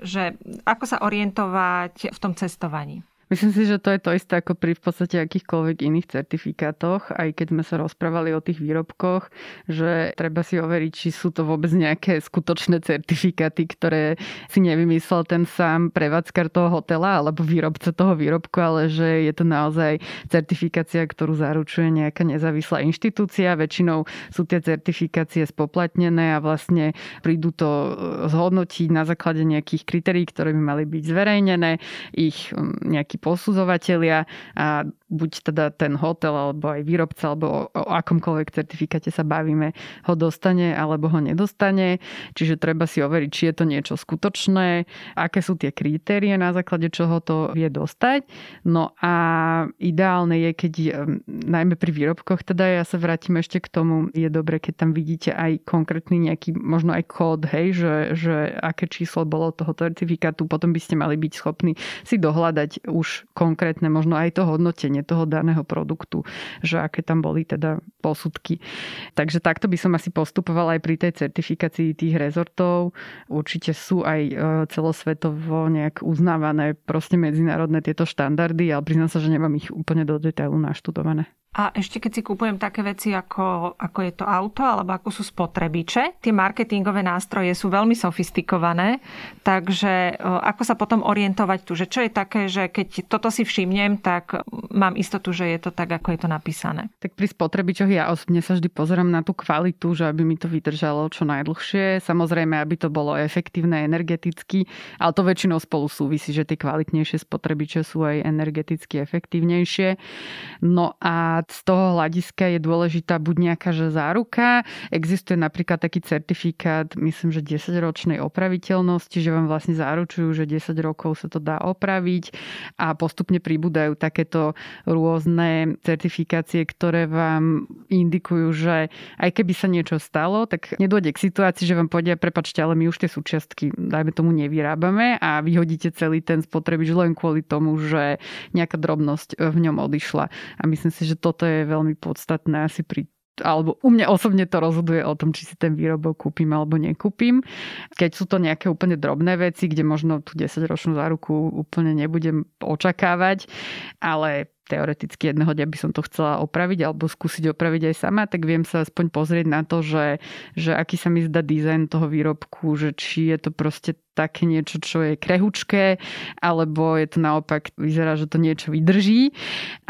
Že ako sa orientovať v tom cestovaní? Myslím si, že to je to isté ako pri v podstate akýchkoľvek iných certifikátoch, aj keď sme sa rozprávali o tých výrobkoch, že treba si overiť, či sú to vôbec nejaké skutočné certifikáty, ktoré si nevymyslel ten sám prevádzkar toho hotela alebo výrobca toho výrobku, ale že je to naozaj certifikácia, ktorú zaručuje nejaká nezávislá inštitúcia. Väčšinou sú tie certifikácie spoplatnené a vlastne prídu to e, zhodnotiť na základe nejakých kritérií, ktoré by mali byť zverejnené, ich nejaký posudzovatelia a buď teda ten hotel, alebo aj výrobca, alebo o, o akomkoľvek certifikáte sa bavíme, ho dostane alebo ho nedostane. Čiže treba si overiť, či je to niečo skutočné, aké sú tie kritérie, na základe čoho to vie dostať. No a ideálne je, keď najmä pri výrobkoch, teda ja sa vrátim ešte k tomu, je dobre, keď tam vidíte aj konkrétny nejaký, možno aj kód, hej, že, že aké číslo bolo toho certifikátu, potom by ste mali byť schopní si dohľadať už konkrétne, možno aj to hodnotenie toho daného produktu, že aké tam boli teda posudky. Takže takto by som asi postupovala aj pri tej certifikácii tých rezortov. Určite sú aj e, celosvetovo nejak uznávané proste medzinárodné tieto štandardy, ale priznám sa, že nemám ich úplne do detailu naštudované. A ešte keď si kúpujem také veci ako, ako je to auto alebo ako sú spotrebiče, tie marketingové nástroje sú veľmi sofistikované, takže ako sa potom orientovať tu, že čo je také, že keď toto si všimnem, tak mám istotu, že je to tak, ako je to napísané. Tak pri spotrebičoch ja osobne sa vždy pozerám na tú kvalitu, že aby mi to vydržalo čo najdlhšie. Samozrejme, aby to bolo efektívne energeticky, ale to väčšinou spolu súvisí, že tie kvalitnejšie spotrebiče sú aj energeticky efektívnejšie. No a z toho hľadiska je dôležitá buď nejaká že záruka, existuje napríklad taký certifikát, myslím, že 10-ročnej opraviteľnosti, že vám vlastne zaručujú, že 10 rokov sa to dá opraviť a postupne pribúdajú takéto rôzne certifikácie, ktoré vám indikujú, že aj keby sa niečo stalo, tak nedôjde k situácii, že vám povedia, prepačte, ale my už tie súčiastky, dajme tomu, nevyrábame a vyhodíte celý ten spotrebič len kvôli tomu, že nejaká drobnosť v ňom odišla. A myslím si, že to toto je veľmi podstatné asi pri alebo u mňa osobne to rozhoduje o tom, či si ten výrobok kúpim alebo nekúpim. Keď sú to nejaké úplne drobné veci, kde možno tú 10-ročnú záruku úplne nebudem očakávať, ale teoreticky jedného dňa by som to chcela opraviť alebo skúsiť opraviť aj sama, tak viem sa aspoň pozrieť na to, že, že aký sa mi zdá dizajn toho výrobku, že či je to proste také niečo, čo je krehučké, alebo je to naopak, vyzerá, že to niečo vydrží,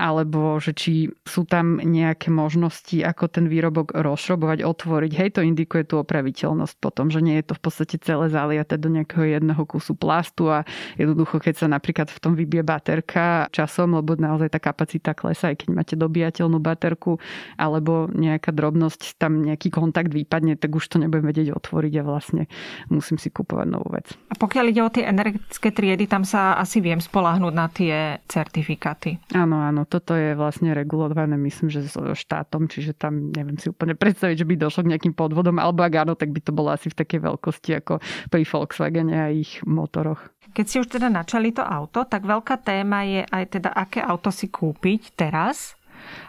alebo že či sú tam nejaké možnosti, ako ten výrobok rozšrobovať, otvoriť. Hej, to indikuje tú opraviteľnosť potom, že nie je to v podstate celé zaliate do nejakého jedného kusu plastu a jednoducho, keď sa napríklad v tom vybie baterka časom, lebo naozaj tak kapacita klesa, aj keď máte dobíjateľnú baterku alebo nejaká drobnosť, tam nejaký kontakt vypadne, tak už to nebudem vedieť otvoriť a vlastne musím si kúpovať novú vec. A pokiaľ ide o tie energetické triedy, tam sa asi viem spolahnúť na tie certifikáty. Áno, áno, toto je vlastne regulované, myslím, že so štátom, čiže tam neviem si úplne predstaviť, že by došlo k nejakým podvodom, alebo ak áno, tak by to bolo asi v takej veľkosti ako pri Volkswagene a ich motoroch. Keď si už teda načali to auto, tak veľká téma je aj teda, aké auto si kúpiť teraz,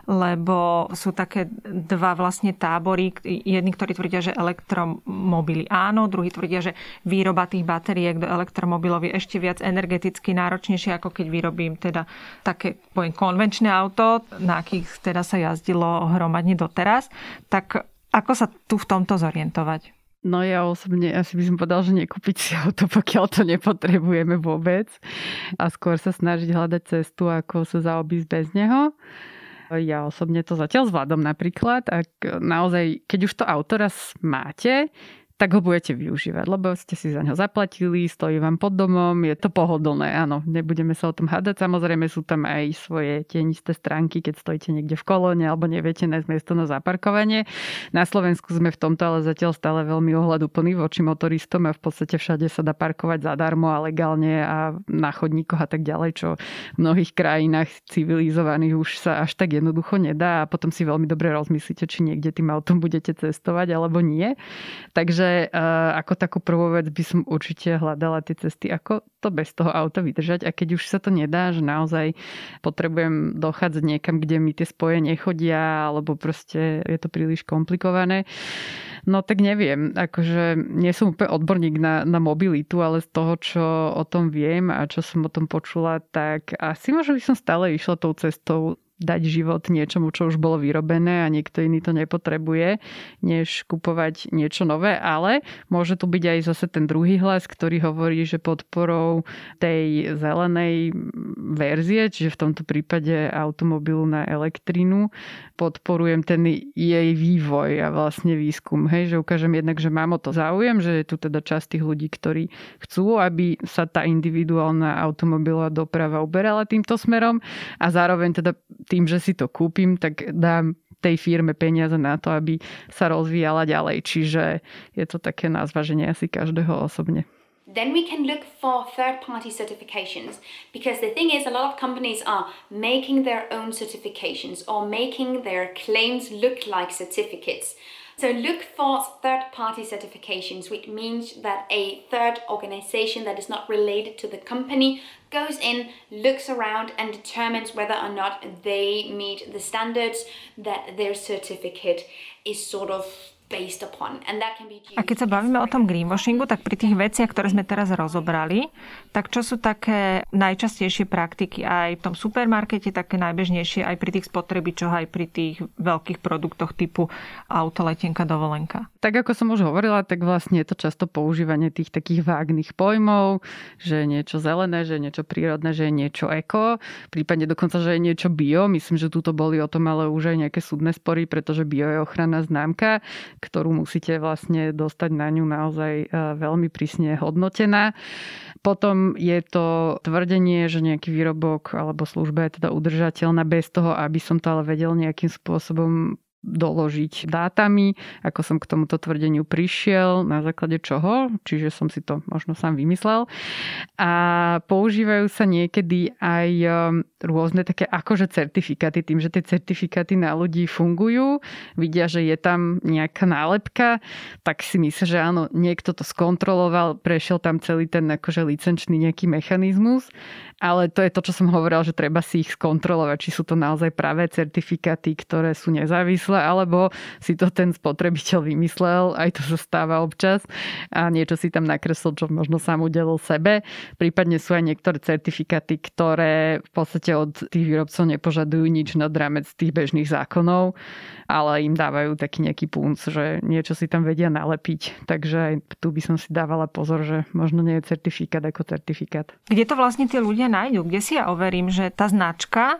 lebo sú také dva vlastne tábory. Jedni, ktorí tvrdia, že elektromobily áno, druhí tvrdia, že výroba tých batériek do elektromobilov je ešte viac energeticky náročnejšie, ako keď vyrobím teda také poviem, konvenčné auto, na akých teda sa jazdilo hromadne doteraz. Tak ako sa tu v tomto zorientovať? No ja osobne asi by som povedal, že nekúpiť si auto, pokiaľ to nepotrebujeme vôbec. A skôr sa snažiť hľadať cestu, ako sa zaobísť bez neho. Ja osobne to zatiaľ zvládam napríklad. Ak naozaj, keď už to auto raz máte, tak ho budete využívať, lebo ste si za ňo zaplatili, stojí vám pod domom, je to pohodlné, áno, nebudeme sa o tom hádať. Samozrejme sú tam aj svoje tienisté stránky, keď stojíte niekde v kolóne alebo neviete nájsť miesto na zaparkovanie. Na Slovensku sme v tomto ale zatiaľ stále veľmi ohľaduplní voči motoristom a v podstate všade sa dá parkovať zadarmo a legálne a na chodníkoch a tak ďalej, čo v mnohých krajinách civilizovaných už sa až tak jednoducho nedá a potom si veľmi dobre rozmyslíte, či niekde tým autom budete cestovať alebo nie. Takže Takže uh, ako takú prvú vec by som určite hľadala tie cesty, ako to bez toho auta vydržať. A keď už sa to nedá, že naozaj potrebujem dochádzať niekam, kde mi tie spoje nechodia, alebo proste je to príliš komplikované, no tak neviem. Akože nie som úplne odborník na, na mobilitu, ale z toho, čo o tom viem a čo som o tom počula, tak asi možno by som stále išla tou cestou dať život niečomu, čo už bolo vyrobené a niekto iný to nepotrebuje, než kupovať niečo nové, ale môže tu byť aj zase ten druhý hlas, ktorý hovorí, že podporou tej zelenej verzie, čiže v tomto prípade automobilu na elektrínu, podporujem ten jej vývoj a vlastne výskum. Hej, že ukážem jednak, že mám o to záujem, že je tu teda časť tých ľudí, ktorí chcú, aby sa tá individuálna automobilová doprava uberala týmto smerom a zároveň teda tým, že si to kúpim, tak dám tej firme peniaze na to, aby sa rozvíjala ďalej. Čiže je to také na asi každého osobne. Then we can look for third party certifications because the thing is, a lot of companies are making their own certifications or making their claims look like certificates. So look for third party certifications, which means that a third organization that is not related to the company goes in, looks around, and determines whether or not they meet the standards that their certificate is sort of a keď sa bavíme o tom greenwashingu, tak pri tých veciach, ktoré sme teraz rozobrali, tak čo sú také najčastejšie praktiky aj v tom supermarkete, také najbežnejšie aj pri tých spotrebičoch, aj pri tých veľkých produktoch typu auto, letenka, dovolenka? Tak ako som už hovorila, tak vlastne je to často používanie tých takých vágnych pojmov, že je niečo zelené, že je niečo prírodné, že je niečo eko, prípadne dokonca, že je niečo bio. Myslím, že túto boli o tom ale už aj nejaké súdne spory, pretože bio je ochranná známka ktorú musíte vlastne dostať na ňu naozaj e, veľmi prísne hodnotená. Potom je to tvrdenie, že nejaký výrobok alebo služba je teda udržateľná bez toho, aby som to ale vedel nejakým spôsobom doložiť dátami, ako som k tomuto tvrdeniu prišiel, na základe čoho, čiže som si to možno sám vymyslel. A používajú sa niekedy aj um, rôzne také akože certifikáty, tým, že tie certifikáty na ľudí fungujú, vidia, že je tam nejaká nálepka, tak si myslia, že áno, niekto to skontroloval, prešiel tam celý ten akože licenčný nejaký mechanizmus ale to je to, čo som hovorila, že treba si ich skontrolovať, či sú to naozaj pravé certifikáty, ktoré sú nezávislé, alebo si to ten spotrebiteľ vymyslel, aj to sa stáva občas a niečo si tam nakreslil, čo možno sám udelil sebe. Prípadne sú aj niektoré certifikáty, ktoré v podstate od tých výrobcov nepožadujú nič nad rámec tých bežných zákonov, ale im dávajú taký nejaký punc, že niečo si tam vedia nalepiť. Takže aj tu by som si dávala pozor, že možno nie je certifikát ako certifikát. Kde to vlastne tie ľudia ľudia nájdu? Kde si ja overím, že tá značka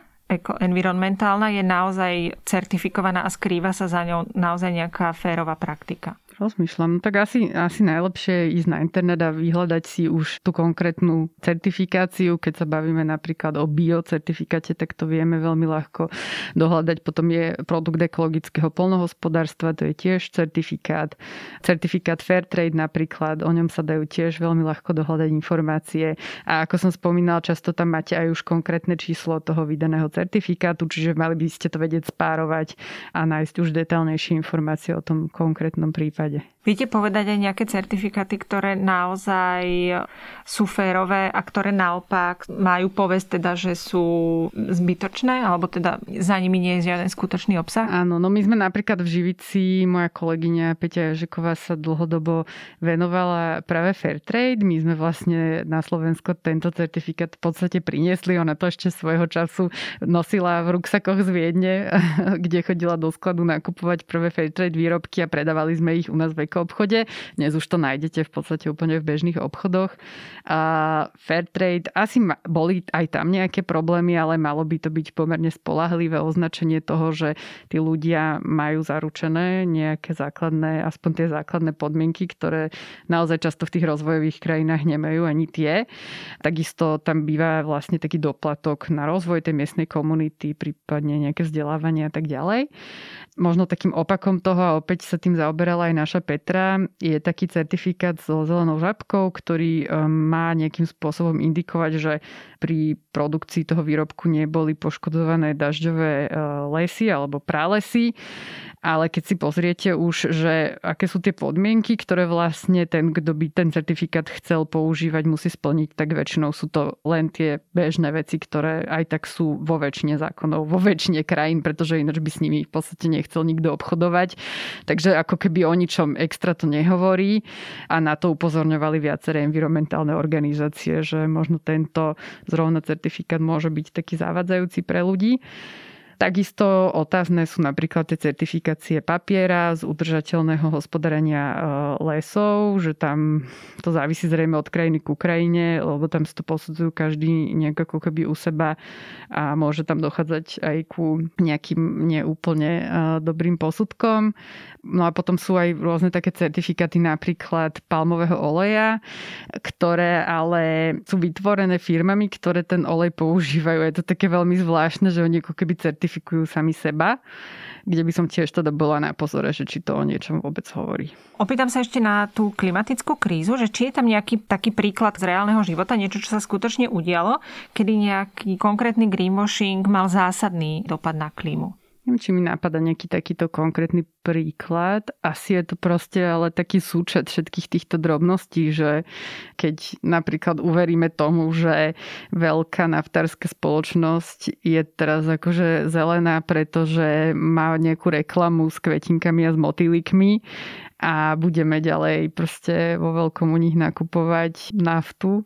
environmentálna je naozaj certifikovaná a skrýva sa za ňou naozaj nejaká férová praktika? Rozmýšľam. Tak asi, asi najlepšie je ísť na internet a vyhľadať si už tú konkrétnu certifikáciu. Keď sa bavíme napríklad o biocertifikáte, tak to vieme veľmi ľahko dohľadať. Potom je produkt ekologického polnohospodárstva, to je tiež certifikát. Certifikát Fairtrade napríklad, o ňom sa dajú tiež veľmi ľahko dohľadať informácie. A ako som spomínala, často tam máte aj už konkrétne číslo toho vydaného certifikátu, čiže mali by ste to vedieť spárovať a nájsť už detailnejšie informácie o tom konkrétnom prípade prípade. Viete povedať aj nejaké certifikáty, ktoré naozaj sú férové a ktoré naopak majú povesť teda, že sú zbytočné, alebo teda za nimi nie je žiaden skutočný obsah? Áno, no my sme napríklad v Živici, moja kolegyňa Peťa Ježeková sa dlhodobo venovala práve Fairtrade. My sme vlastne na Slovensko tento certifikát v podstate priniesli. Ona to ešte svojho času nosila v ruksakoch z Viedne, kde chodila do skladu nakupovať prvé Fairtrade výrobky a predávali sme ich u nás v obchode. Dnes už to nájdete v podstate úplne v bežných obchodoch. A Fairtrade, asi boli aj tam nejaké problémy, ale malo by to byť pomerne spolahlivé označenie toho, že tí ľudia majú zaručené nejaké základné, aspoň tie základné podmienky, ktoré naozaj často v tých rozvojových krajinách nemajú ani tie. Takisto tam býva vlastne taký doplatok na rozvoj tej miestnej komunity, prípadne nejaké vzdelávanie a tak ďalej. Možno takým opakom toho, a opäť sa tým zaoberala aj naša Petra, je taký certifikát so zelenou žabkou, ktorý um, má nejakým spôsobom indikovať, že pri produkcii toho výrobku neboli poškodované dažďové uh, lesy alebo pralesy ale keď si pozriete už, že aké sú tie podmienky, ktoré vlastne ten, kto by ten certifikát chcel používať, musí splniť, tak väčšinou sú to len tie bežné veci, ktoré aj tak sú vo väčšine zákonov, vo väčšine krajín, pretože ináč by s nimi v podstate nechcel nikto obchodovať. Takže ako keby o ničom extra to nehovorí a na to upozorňovali viaceré environmentálne organizácie, že možno tento zrovna certifikát môže byť taký zavadzajúci pre ľudí. Takisto otázne sú napríklad tie certifikácie papiera z udržateľného hospodárenia e, lesov, že tam to závisí zrejme od krajiny k Ukrajine, lebo tam si to posudzujú každý nejak ako keby u seba a môže tam dochádzať aj ku nejakým neúplne e, dobrým posudkom. No a potom sú aj rôzne také certifikáty napríklad palmového oleja, ktoré ale sú vytvorené firmami, ktoré ten olej používajú. Je to také veľmi zvláštne, že oni ako keby certifikujú certifikujú sami seba, kde by som tiež teda bola na pozore, že či to o niečom vôbec hovorí. Opýtam sa ešte na tú klimatickú krízu, že či je tam nejaký taký príklad z reálneho života, niečo, čo sa skutočne udialo, kedy nejaký konkrétny greenwashing mal zásadný dopad na klímu. Neviem, či mi napadá nejaký takýto konkrétny príklad. Asi je to proste ale taký súčet všetkých týchto drobností, že keď napríklad uveríme tomu, že veľká naftárska spoločnosť je teraz akože zelená, pretože má nejakú reklamu s kvetinkami a s motýlikmi a budeme ďalej proste vo veľkom u nich nakupovať naftu,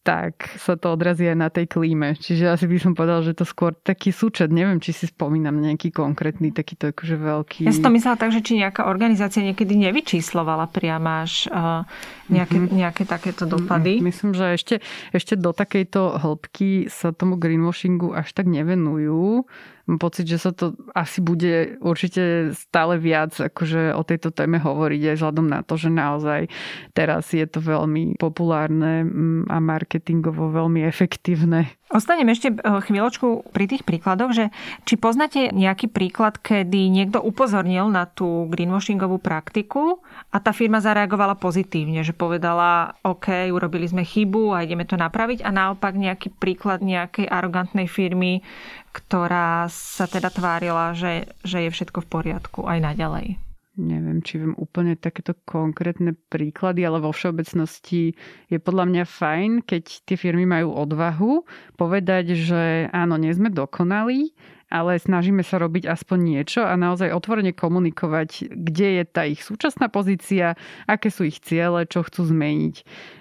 tak sa to odrazí aj na tej klíme. Čiže asi by som povedal, že to skôr taký súčet. Neviem, či si spomínam nejaký konkrétny, takýto akože veľký... Ja som to myslela tak, že či nejaká organizácia niekedy nevyčíslovala priama až uh, nejaké, mm-hmm. nejaké takéto dopady. Myslím, že ešte, ešte do takejto hĺbky sa tomu greenwashingu až tak nevenujú mám pocit, že sa to asi bude určite stále viac akože o tejto téme hovoriť aj vzhľadom na to, že naozaj teraz je to veľmi populárne mm, a marketingovo veľmi efektívne. Ostanem ešte eh, chvíľočku pri tých príkladoch, že či poznáte nejaký príklad, kedy niekto upozornil na tú greenwashingovú praktiku a tá firma zareagovala pozitívne, že povedala, OK, urobili sme chybu a ideme to napraviť a naopak nejaký príklad nejakej arogantnej firmy, ktorá sa teda tvárila, že, že je všetko v poriadku aj naďalej. Neviem, či viem úplne takéto konkrétne príklady, ale vo všeobecnosti je podľa mňa fajn, keď tie firmy majú odvahu povedať, že áno, nie sme dokonalí, ale snažíme sa robiť aspoň niečo a naozaj otvorene komunikovať, kde je tá ich súčasná pozícia, aké sú ich ciele, čo chcú zmeniť.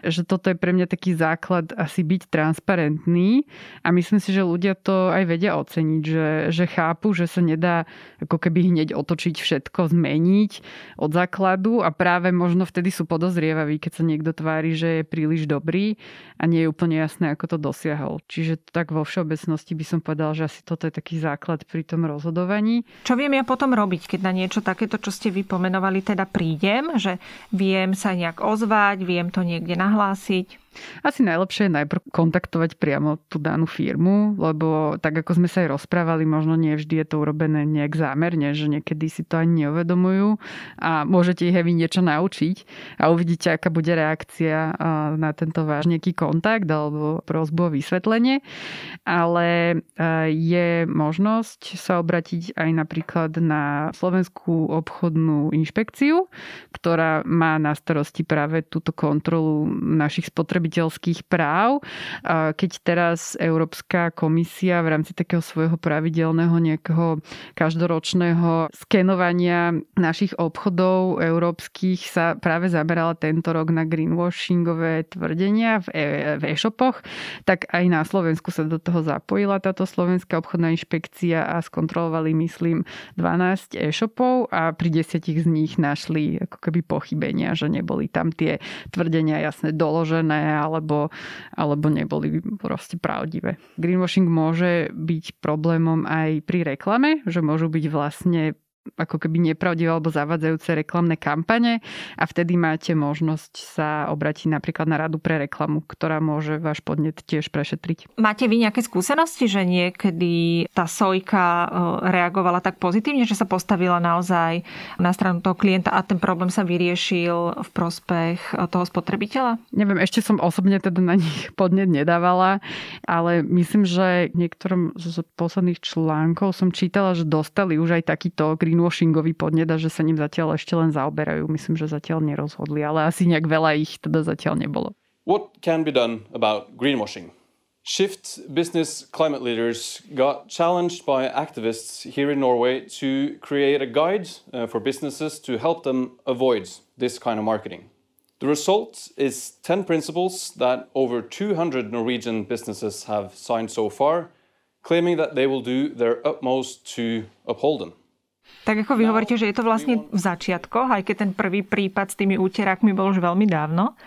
Že toto je pre mňa taký základ asi byť transparentný a myslím si, že ľudia to aj vedia oceniť, že, že chápu, že sa nedá ako keby hneď otočiť všetko, zmeniť od základu a práve možno vtedy sú podozrievaví, keď sa niekto tvári, že je príliš dobrý a nie je úplne jasné, ako to dosiahol. Čiže tak vo všeobecnosti by som povedal, že asi toto je taký základ základ pri tom rozhodovaní. Čo viem ja potom robiť, keď na niečo takéto, čo ste vypomenovali, teda prídem, že viem sa nejak ozvať, viem to niekde nahlásiť? Asi najlepšie je najprv kontaktovať priamo tú danú firmu, lebo tak ako sme sa aj rozprávali, možno nie vždy je to urobené nejak zámerne, že niekedy si to ani neuvedomujú a môžete ich aj vy niečo naučiť a uvidíte, aká bude reakcia na tento váš nejaký kontakt alebo prozbu o vysvetlenie. Ale je možnosť sa obratiť aj napríklad na Slovenskú obchodnú inšpekciu, ktorá má na starosti práve túto kontrolu našich spotrebiteľov spotrebiteľských práv. Keď teraz Európska komisia v rámci takého svojho pravidelného nejakého každoročného skenovania našich obchodov európskych sa práve zaberala tento rok na greenwashingové tvrdenia v, e- e-shopoch, tak aj na Slovensku sa do toho zapojila táto Slovenská obchodná inšpekcia a skontrolovali, myslím, 12 e-shopov a pri desiatich z nich našli ako keby pochybenia, že neboli tam tie tvrdenia jasne doložené alebo, alebo neboli proste pravdivé. Greenwashing môže byť problémom aj pri reklame, že môžu byť vlastne ako keby nepravdivé alebo zavadzajúce reklamné kampane a vtedy máte možnosť sa obratiť napríklad na radu pre reklamu, ktorá môže váš podnet tiež prešetriť. Máte vy nejaké skúsenosti, že niekedy tá sojka e, reagovala tak pozitívne, že sa postavila naozaj na stranu toho klienta a ten problém sa vyriešil v prospech e, toho spotrebiteľa? Neviem, ešte som osobne teda na nich podnet nedávala, ale myslím, že niektorom z posledných článkov som čítala, že dostali už aj takýto green greenwashingový podnet a že sa ním zatiaľ ešte len zaoberajú. Myslím, že zatiaľ nerozhodli, ale asi nejak veľa ich teda zatiaľ nebolo. What can be done about greenwashing? Shift business climate leaders got challenged by activists here in Norway to create a guide uh, for businesses to help them avoid this kind of marketing. The result is 10 principles that over 200 Norwegian businesses have signed so far claiming that they will do their utmost to uphold them. Tak ako vy hovoríte, že je to vlastne v začiatkoch, aj keď ten prvý prípad s tými úterákmi bol už veľmi dávno.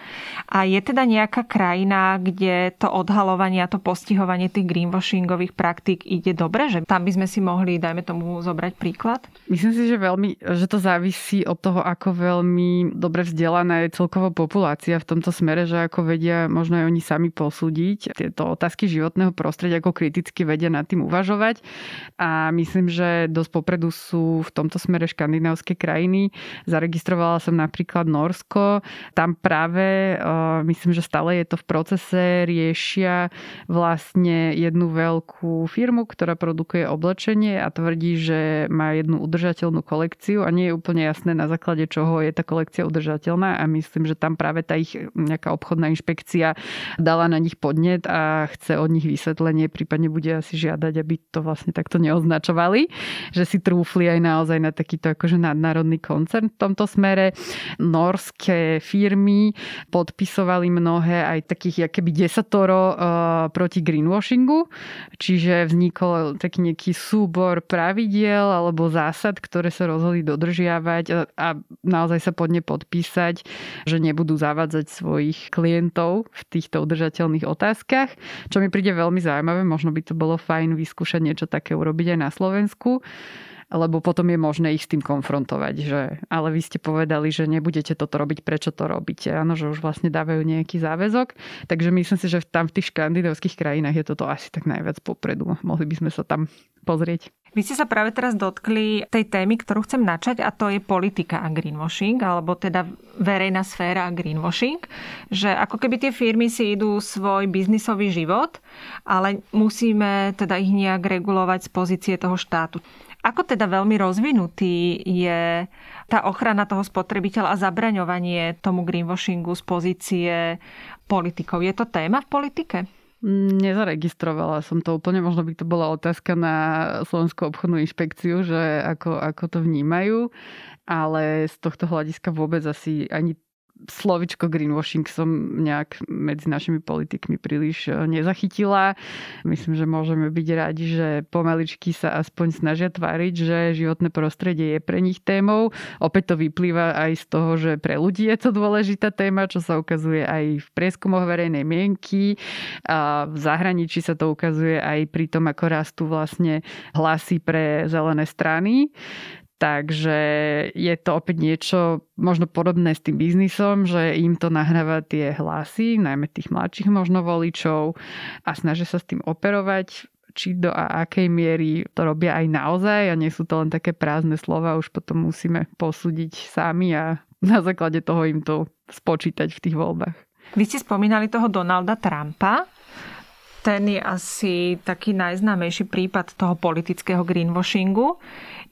A je teda nejaká krajina, kde to odhalovanie a to postihovanie tých greenwashingových praktík ide dobre? Že tam by sme si mohli, dajme tomu, zobrať príklad? Myslím si, že, veľmi, že to závisí od toho, ako veľmi dobre vzdelaná je celková populácia v tomto smere, že ako vedia možno aj oni sami posúdiť tieto otázky životného prostredia, ako kriticky vedia nad tým uvažovať. A myslím, že dosť popredu sú v tomto smere škandinávske krajiny. Zaregistrovala som napríklad Norsko. Tam práve, eh, myslím, že stále je to v procese, riešia vlastne jednu veľkú firmu, ktorá produkuje oblečenie a tvrdí, že má jednu udržateľnú kolekciu a nie je úplne jasné na základe čoho je tá kolekcia udržateľná a myslím, že tam práve tá ich nejaká obchodná inšpekcia dala na nich podnet a chce od nich vysvetlenie, prípadne bude asi žiadať, aby to vlastne takto neoznačovali, že si trúfli aj naozaj na takýto akože nadnárodný koncern v tomto smere. Norské firmy podpisovali mnohé aj takých keby desatoro uh, proti greenwashingu, čiže vznikol taký nejaký súbor pravidiel alebo zásad, ktoré sa rozhodli dodržiavať a, a naozaj sa pod ne podpísať, že nebudú zavádzať svojich klientov v týchto udržateľných otázkach, čo mi príde veľmi zaujímavé. Možno by to bolo fajn vyskúšať niečo také urobiť aj na Slovensku lebo potom je možné ich s tým konfrontovať, že ale vy ste povedali, že nebudete toto robiť, prečo to robíte. Áno, že už vlastne dávajú nejaký záväzok. Takže myslím si, že tam v tých škandinávskych krajinách je toto asi tak najviac popredu. Mohli by sme sa tam pozrieť. Vy ste sa práve teraz dotkli tej témy, ktorú chcem načať a to je politika a greenwashing, alebo teda verejná sféra a greenwashing, že ako keby tie firmy si idú svoj biznisový život, ale musíme teda ich nejak regulovať z pozície toho štátu. Ako teda veľmi rozvinutý je tá ochrana toho spotrebiteľa a zabraňovanie tomu greenwashingu z pozície politikov? Je to téma v politike? Nezaregistrovala som to úplne, možno by to bola otázka na Slovenskú obchodnú inšpekciu, že ako, ako to vnímajú, ale z tohto hľadiska vôbec asi ani slovičko greenwashing som nejak medzi našimi politikmi príliš e, nezachytila. Myslím, že môžeme byť radi, že pomaličky sa aspoň snažia tváriť, že životné prostredie je pre nich témou. Opäť to vyplýva aj z toho, že pre ľudí je to dôležitá téma, čo sa ukazuje aj v prieskumoch verejnej mienky. A v zahraničí sa to ukazuje aj pri tom, ako rastú vlastne hlasy pre zelené strany. Takže je to opäť niečo možno podobné s tým biznisom, že im to nahráva tie hlasy, najmä tých mladších možno voličov a snažia sa s tým operovať či do a akej miery to robia aj naozaj a nie sú to len také prázdne slova, už potom musíme posúdiť sami a na základe toho im to spočítať v tých voľbách. Vy ste spomínali toho Donalda Trumpa. Ten je asi taký najznámejší prípad toho politického greenwashingu.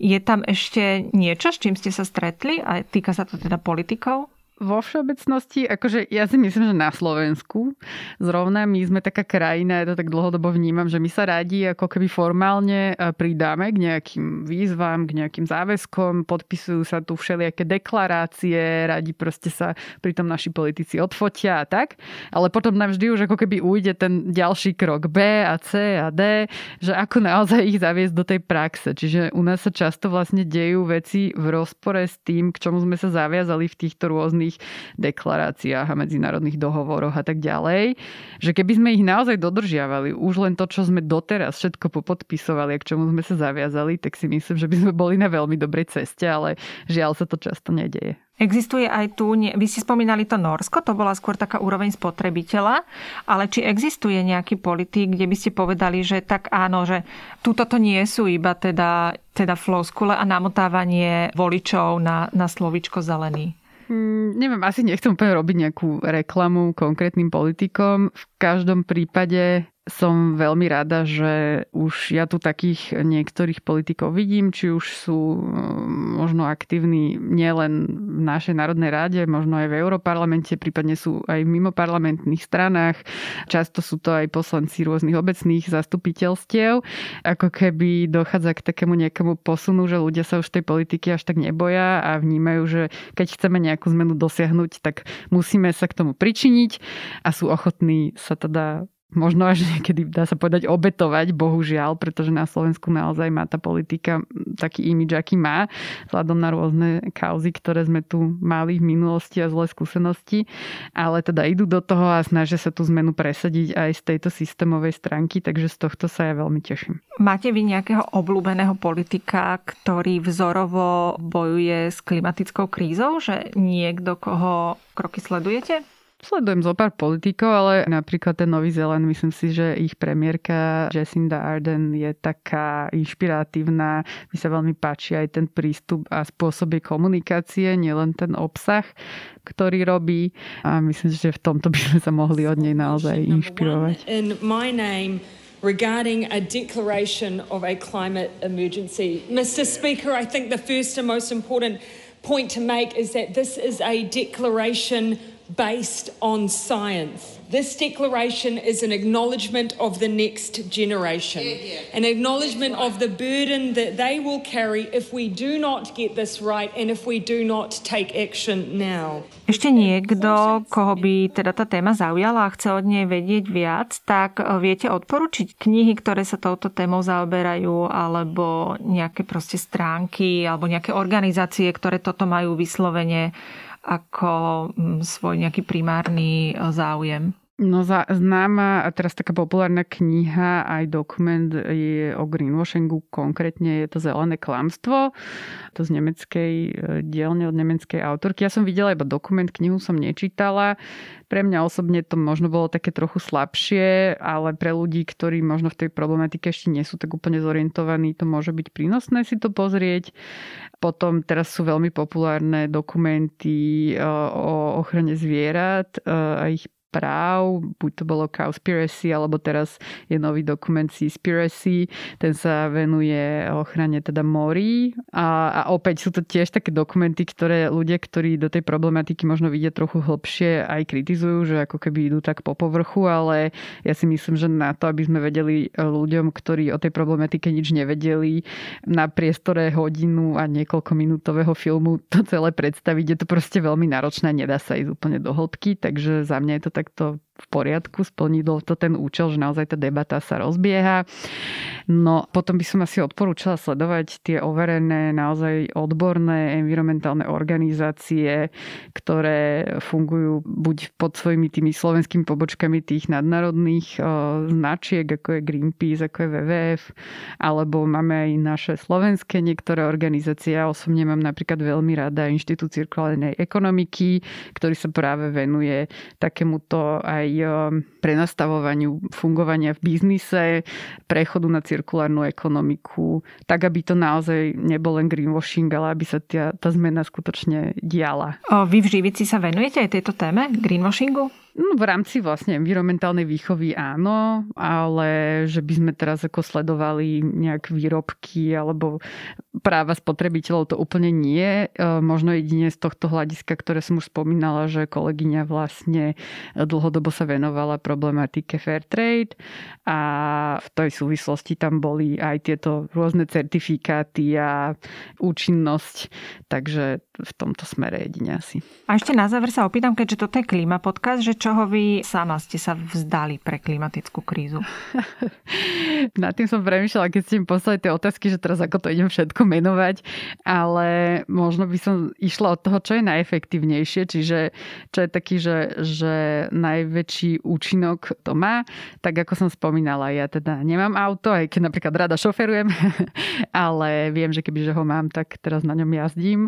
Je tam ešte niečo, s čím ste sa stretli a týka sa to teda politikov? Vo všeobecnosti, akože ja si myslím, že na Slovensku zrovna my sme taká krajina, ja to tak dlhodobo vnímam, že my sa radi ako keby formálne e, pridáme k nejakým výzvam, k nejakým záväzkom, podpisujú sa tu všelijaké deklarácie, radi proste sa pritom naši politici odfotia a tak, ale potom nám vždy už ako keby ujde ten ďalší krok B a C a D, že ako naozaj ich zaviesť do tej praxe. Čiže u nás sa často vlastne dejú veci v rozpore s tým, k čomu sme sa zaviazali v týchto rôznych medzinárodných deklaráciách a medzinárodných dohovoroch a tak ďalej, že keby sme ich naozaj dodržiavali, už len to, čo sme doteraz všetko popodpisovali a k čomu sme sa zaviazali, tak si myslím, že by sme boli na veľmi dobrej ceste, ale žiaľ sa to často nedeje. Existuje aj tu, vy ste spomínali to Norsko, to bola skôr taká úroveň spotrebiteľa, ale či existuje nejaký politik, kde by ste povedali, že tak áno, že túto to nie sú iba teda, teda floskule a namotávanie voličov na, na slovičko zelený? Mm, neviem, asi nechcem úplne robiť nejakú reklamu konkrétnym politikom. V každom prípade som veľmi rada, že už ja tu takých niektorých politikov vidím, či už sú mm, možno aktívni nielen v našej Národnej ráde, možno aj v Európarlamente, prípadne sú aj v mimoparlamentných stranách. Často sú to aj poslanci rôznych obecných zastupiteľstiev. Ako keby dochádza k takému nejakému posunu, že ľudia sa už tej politiky až tak neboja a vnímajú, že keď chceme nejakú zmenu dosiahnuť, tak musíme sa k tomu pričiniť a sú ochotní sa teda možno až niekedy dá sa povedať obetovať, bohužiaľ, pretože na Slovensku naozaj má tá politika taký imidž, aký má, vzhľadom na rôzne kauzy, ktoré sme tu mali v minulosti a zlé skúsenosti, ale teda idú do toho a snažia sa tú zmenu presadiť aj z tejto systémovej stránky, takže z tohto sa ja veľmi teším. Máte vy nejakého obľúbeného politika, ktorý vzorovo bojuje s klimatickou krízou, že niekto, koho kroky sledujete? Sledujem zo pár politikov, ale napríklad ten Nový Zeland, myslím si, že ich premiérka Jacinda Arden je taká inšpiratívna. Mi sa veľmi páči aj ten prístup a spôsob komunikácie, nielen ten obsah, ktorý robí. A myslím, že v tomto by sme sa mohli od nej naozaj inšpirovať. Regarding a declaration of a climate emergency. Mr. Speaker, I think the first and most important point to make is that this is a declaration based on science. This declaration is an acknowledgement of the next generation, yeah, yeah. an acknowledgement right. of the burden that they will carry if we do not get this right and if we do not take action now. Ešte niekto, koho by teda tá téma zaujala a chce od nej vedieť viac, tak eh, viete odporučiť knihy, ktoré sa touto témou zaoberajú, alebo nejaké proste stránky, alebo nejaké organizácie, ktoré toto majú vyslovene ako mm, svoj nejaký primárny e, záujem? No za, známa a teraz taká populárna kniha, aj dokument je o greenwashingu, konkrétne je to Zelené klamstvo, to z nemeckej e, dielne od nemeckej autorky. Ja som videla iba dokument, knihu som nečítala. Pre mňa osobne to možno bolo také trochu slabšie, ale pre ľudí, ktorí možno v tej problematike ešte nie sú tak úplne zorientovaní, to môže byť prínosné si to pozrieť. Potom teraz sú veľmi populárne dokumenty e, o ochrane zvierat e, a ich práv, buď to bolo Cowspiracy, alebo teraz je nový dokument Seaspiracy, ten sa venuje ochrane teda morí. A, a opäť sú to tiež také dokumenty, ktoré ľudia, ktorí do tej problematiky možno vidia trochu hlbšie, aj kritizujú, že ako keby idú tak po povrchu, ale ja si myslím, že na to, aby sme vedeli ľuďom, ktorí o tej problematike nič nevedeli, na priestore hodinu a niekoľko minútového filmu to celé predstaviť, je to proste veľmi náročné, nedá sa ísť úplne do hĺbky, takže za mňa je to takto v poriadku, splnilo to ten účel, že naozaj tá debata sa rozbieha. No potom by som asi odporúčala sledovať tie overené, naozaj odborné environmentálne organizácie, ktoré fungujú buď pod svojimi tými slovenskými pobočkami tých nadnárodných značiek, ako je Greenpeace, ako je WWF, alebo máme aj naše slovenské niektoré organizácie. Ja osobne mám napríklad veľmi rada Inštitút cirkulárnej ekonomiky, ktorý sa práve venuje takémuto aj mai uh, prenastavovaniu fungovania v biznise, prechodu na cirkulárnu ekonomiku, tak aby to naozaj nebol len greenwashing, ale aby sa tá, tá zmena skutočne diala. O, vy v Živici sa venujete aj tejto téme, greenwashingu? No, v rámci vlastne environmentálnej výchovy áno, ale že by sme teraz ako sledovali nejak výrobky alebo práva spotrebiteľov, to úplne nie. E, možno jedine z tohto hľadiska, ktoré som už spomínala, že kolegyňa vlastne dlhodobo sa venovala problematike fair trade a v tej súvislosti tam boli aj tieto rôzne certifikáty a účinnosť, takže v tomto smere jedine asi. A ešte na záver sa opýtam, keďže toto je klíma podcast, že čoho vy sama ste sa vzdali pre klimatickú krízu? Nad tým som premýšľala, keď ste mi poslali tie otázky, že teraz ako to idem všetko menovať, ale možno by som išla od toho, čo je najefektívnejšie, čiže čo je taký, že, že najväčší účinok to má. Tak ako som spomínala, ja teda nemám auto, aj keď napríklad rada šoferujem, ale viem, že kebyže ho mám, tak teraz na ňom jazdím,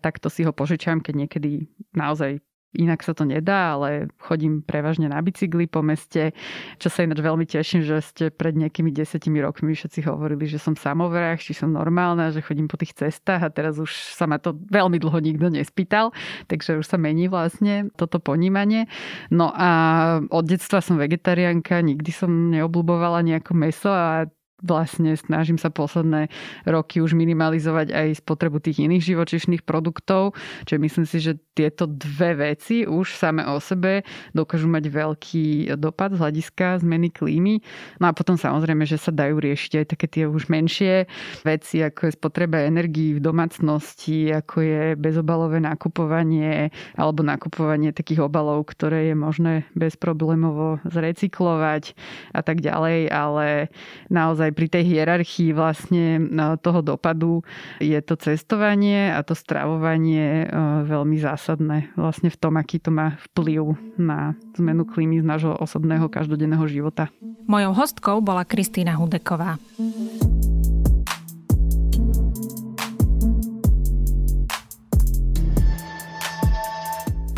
tak to si ho požičam, keď niekedy naozaj Inak sa to nedá, ale chodím prevažne na bicykli po meste, čo sa ináč veľmi teším, že ste pred nejakými desetimi rokmi všetci hovorili, že som samovrah, či som normálna, že chodím po tých cestách a teraz už sa ma to veľmi dlho nikto nespýtal, takže už sa mení vlastne toto ponímanie. No a od detstva som vegetariánka, nikdy som neobľúbovala nejako meso a vlastne snažím sa posledné roky už minimalizovať aj spotrebu tých iných živočišných produktov, čiže myslím si, že tieto dve veci už same o sebe dokážu mať veľký dopad z hľadiska zmeny klímy. No a potom samozrejme, že sa dajú riešiť aj také tie už menšie veci, ako je spotreba energií v domácnosti, ako je bezobalové nakupovanie alebo nakupovanie takých obalov, ktoré je možné bezproblémovo zrecyklovať a tak ďalej, ale naozaj pri tej hierarchii vlastne no, toho dopadu je to cestovanie a to stravovanie e, veľmi zásadné vlastne v tom, aký to má vplyv na zmenu klímy z nášho osobného každodenného života. Mojou hostkou bola Kristýna Hudeková.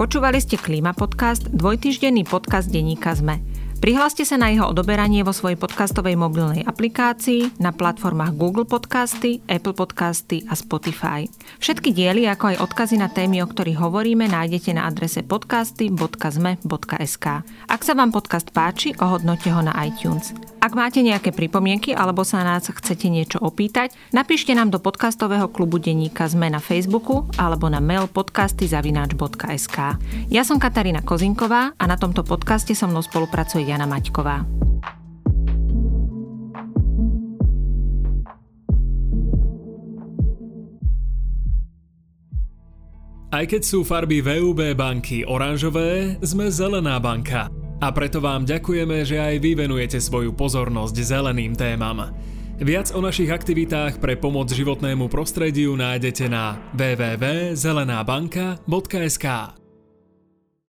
Počúvali ste Klíma podcast, dvojtyždenný podcast denníka ZME. Prihláste sa na jeho odoberanie vo svojej podcastovej mobilnej aplikácii na platformách Google Podcasty, Apple Podcasty a Spotify. Všetky diely, ako aj odkazy na témy, o ktorých hovoríme, nájdete na adrese podcasty.zme.sk. Ak sa vám podcast páči, ohodnote ho na iTunes. Ak máte nejaké pripomienky alebo sa nás chcete niečo opýtať, napíšte nám do podcastového klubu denníka Zme na Facebooku alebo na mail podcasty.sk. Ja som Katarína Kozinková a na tomto podcaste so mnou spolupracuje Jana Maťková. Aj keď sú farby VUB banky oranžové, sme zelená banka. A preto vám ďakujeme, že aj vy venujete svoju pozornosť zeleným témam. Viac o našich aktivitách pre pomoc životnému prostrediu nájdete na www.zelenabanka.sk.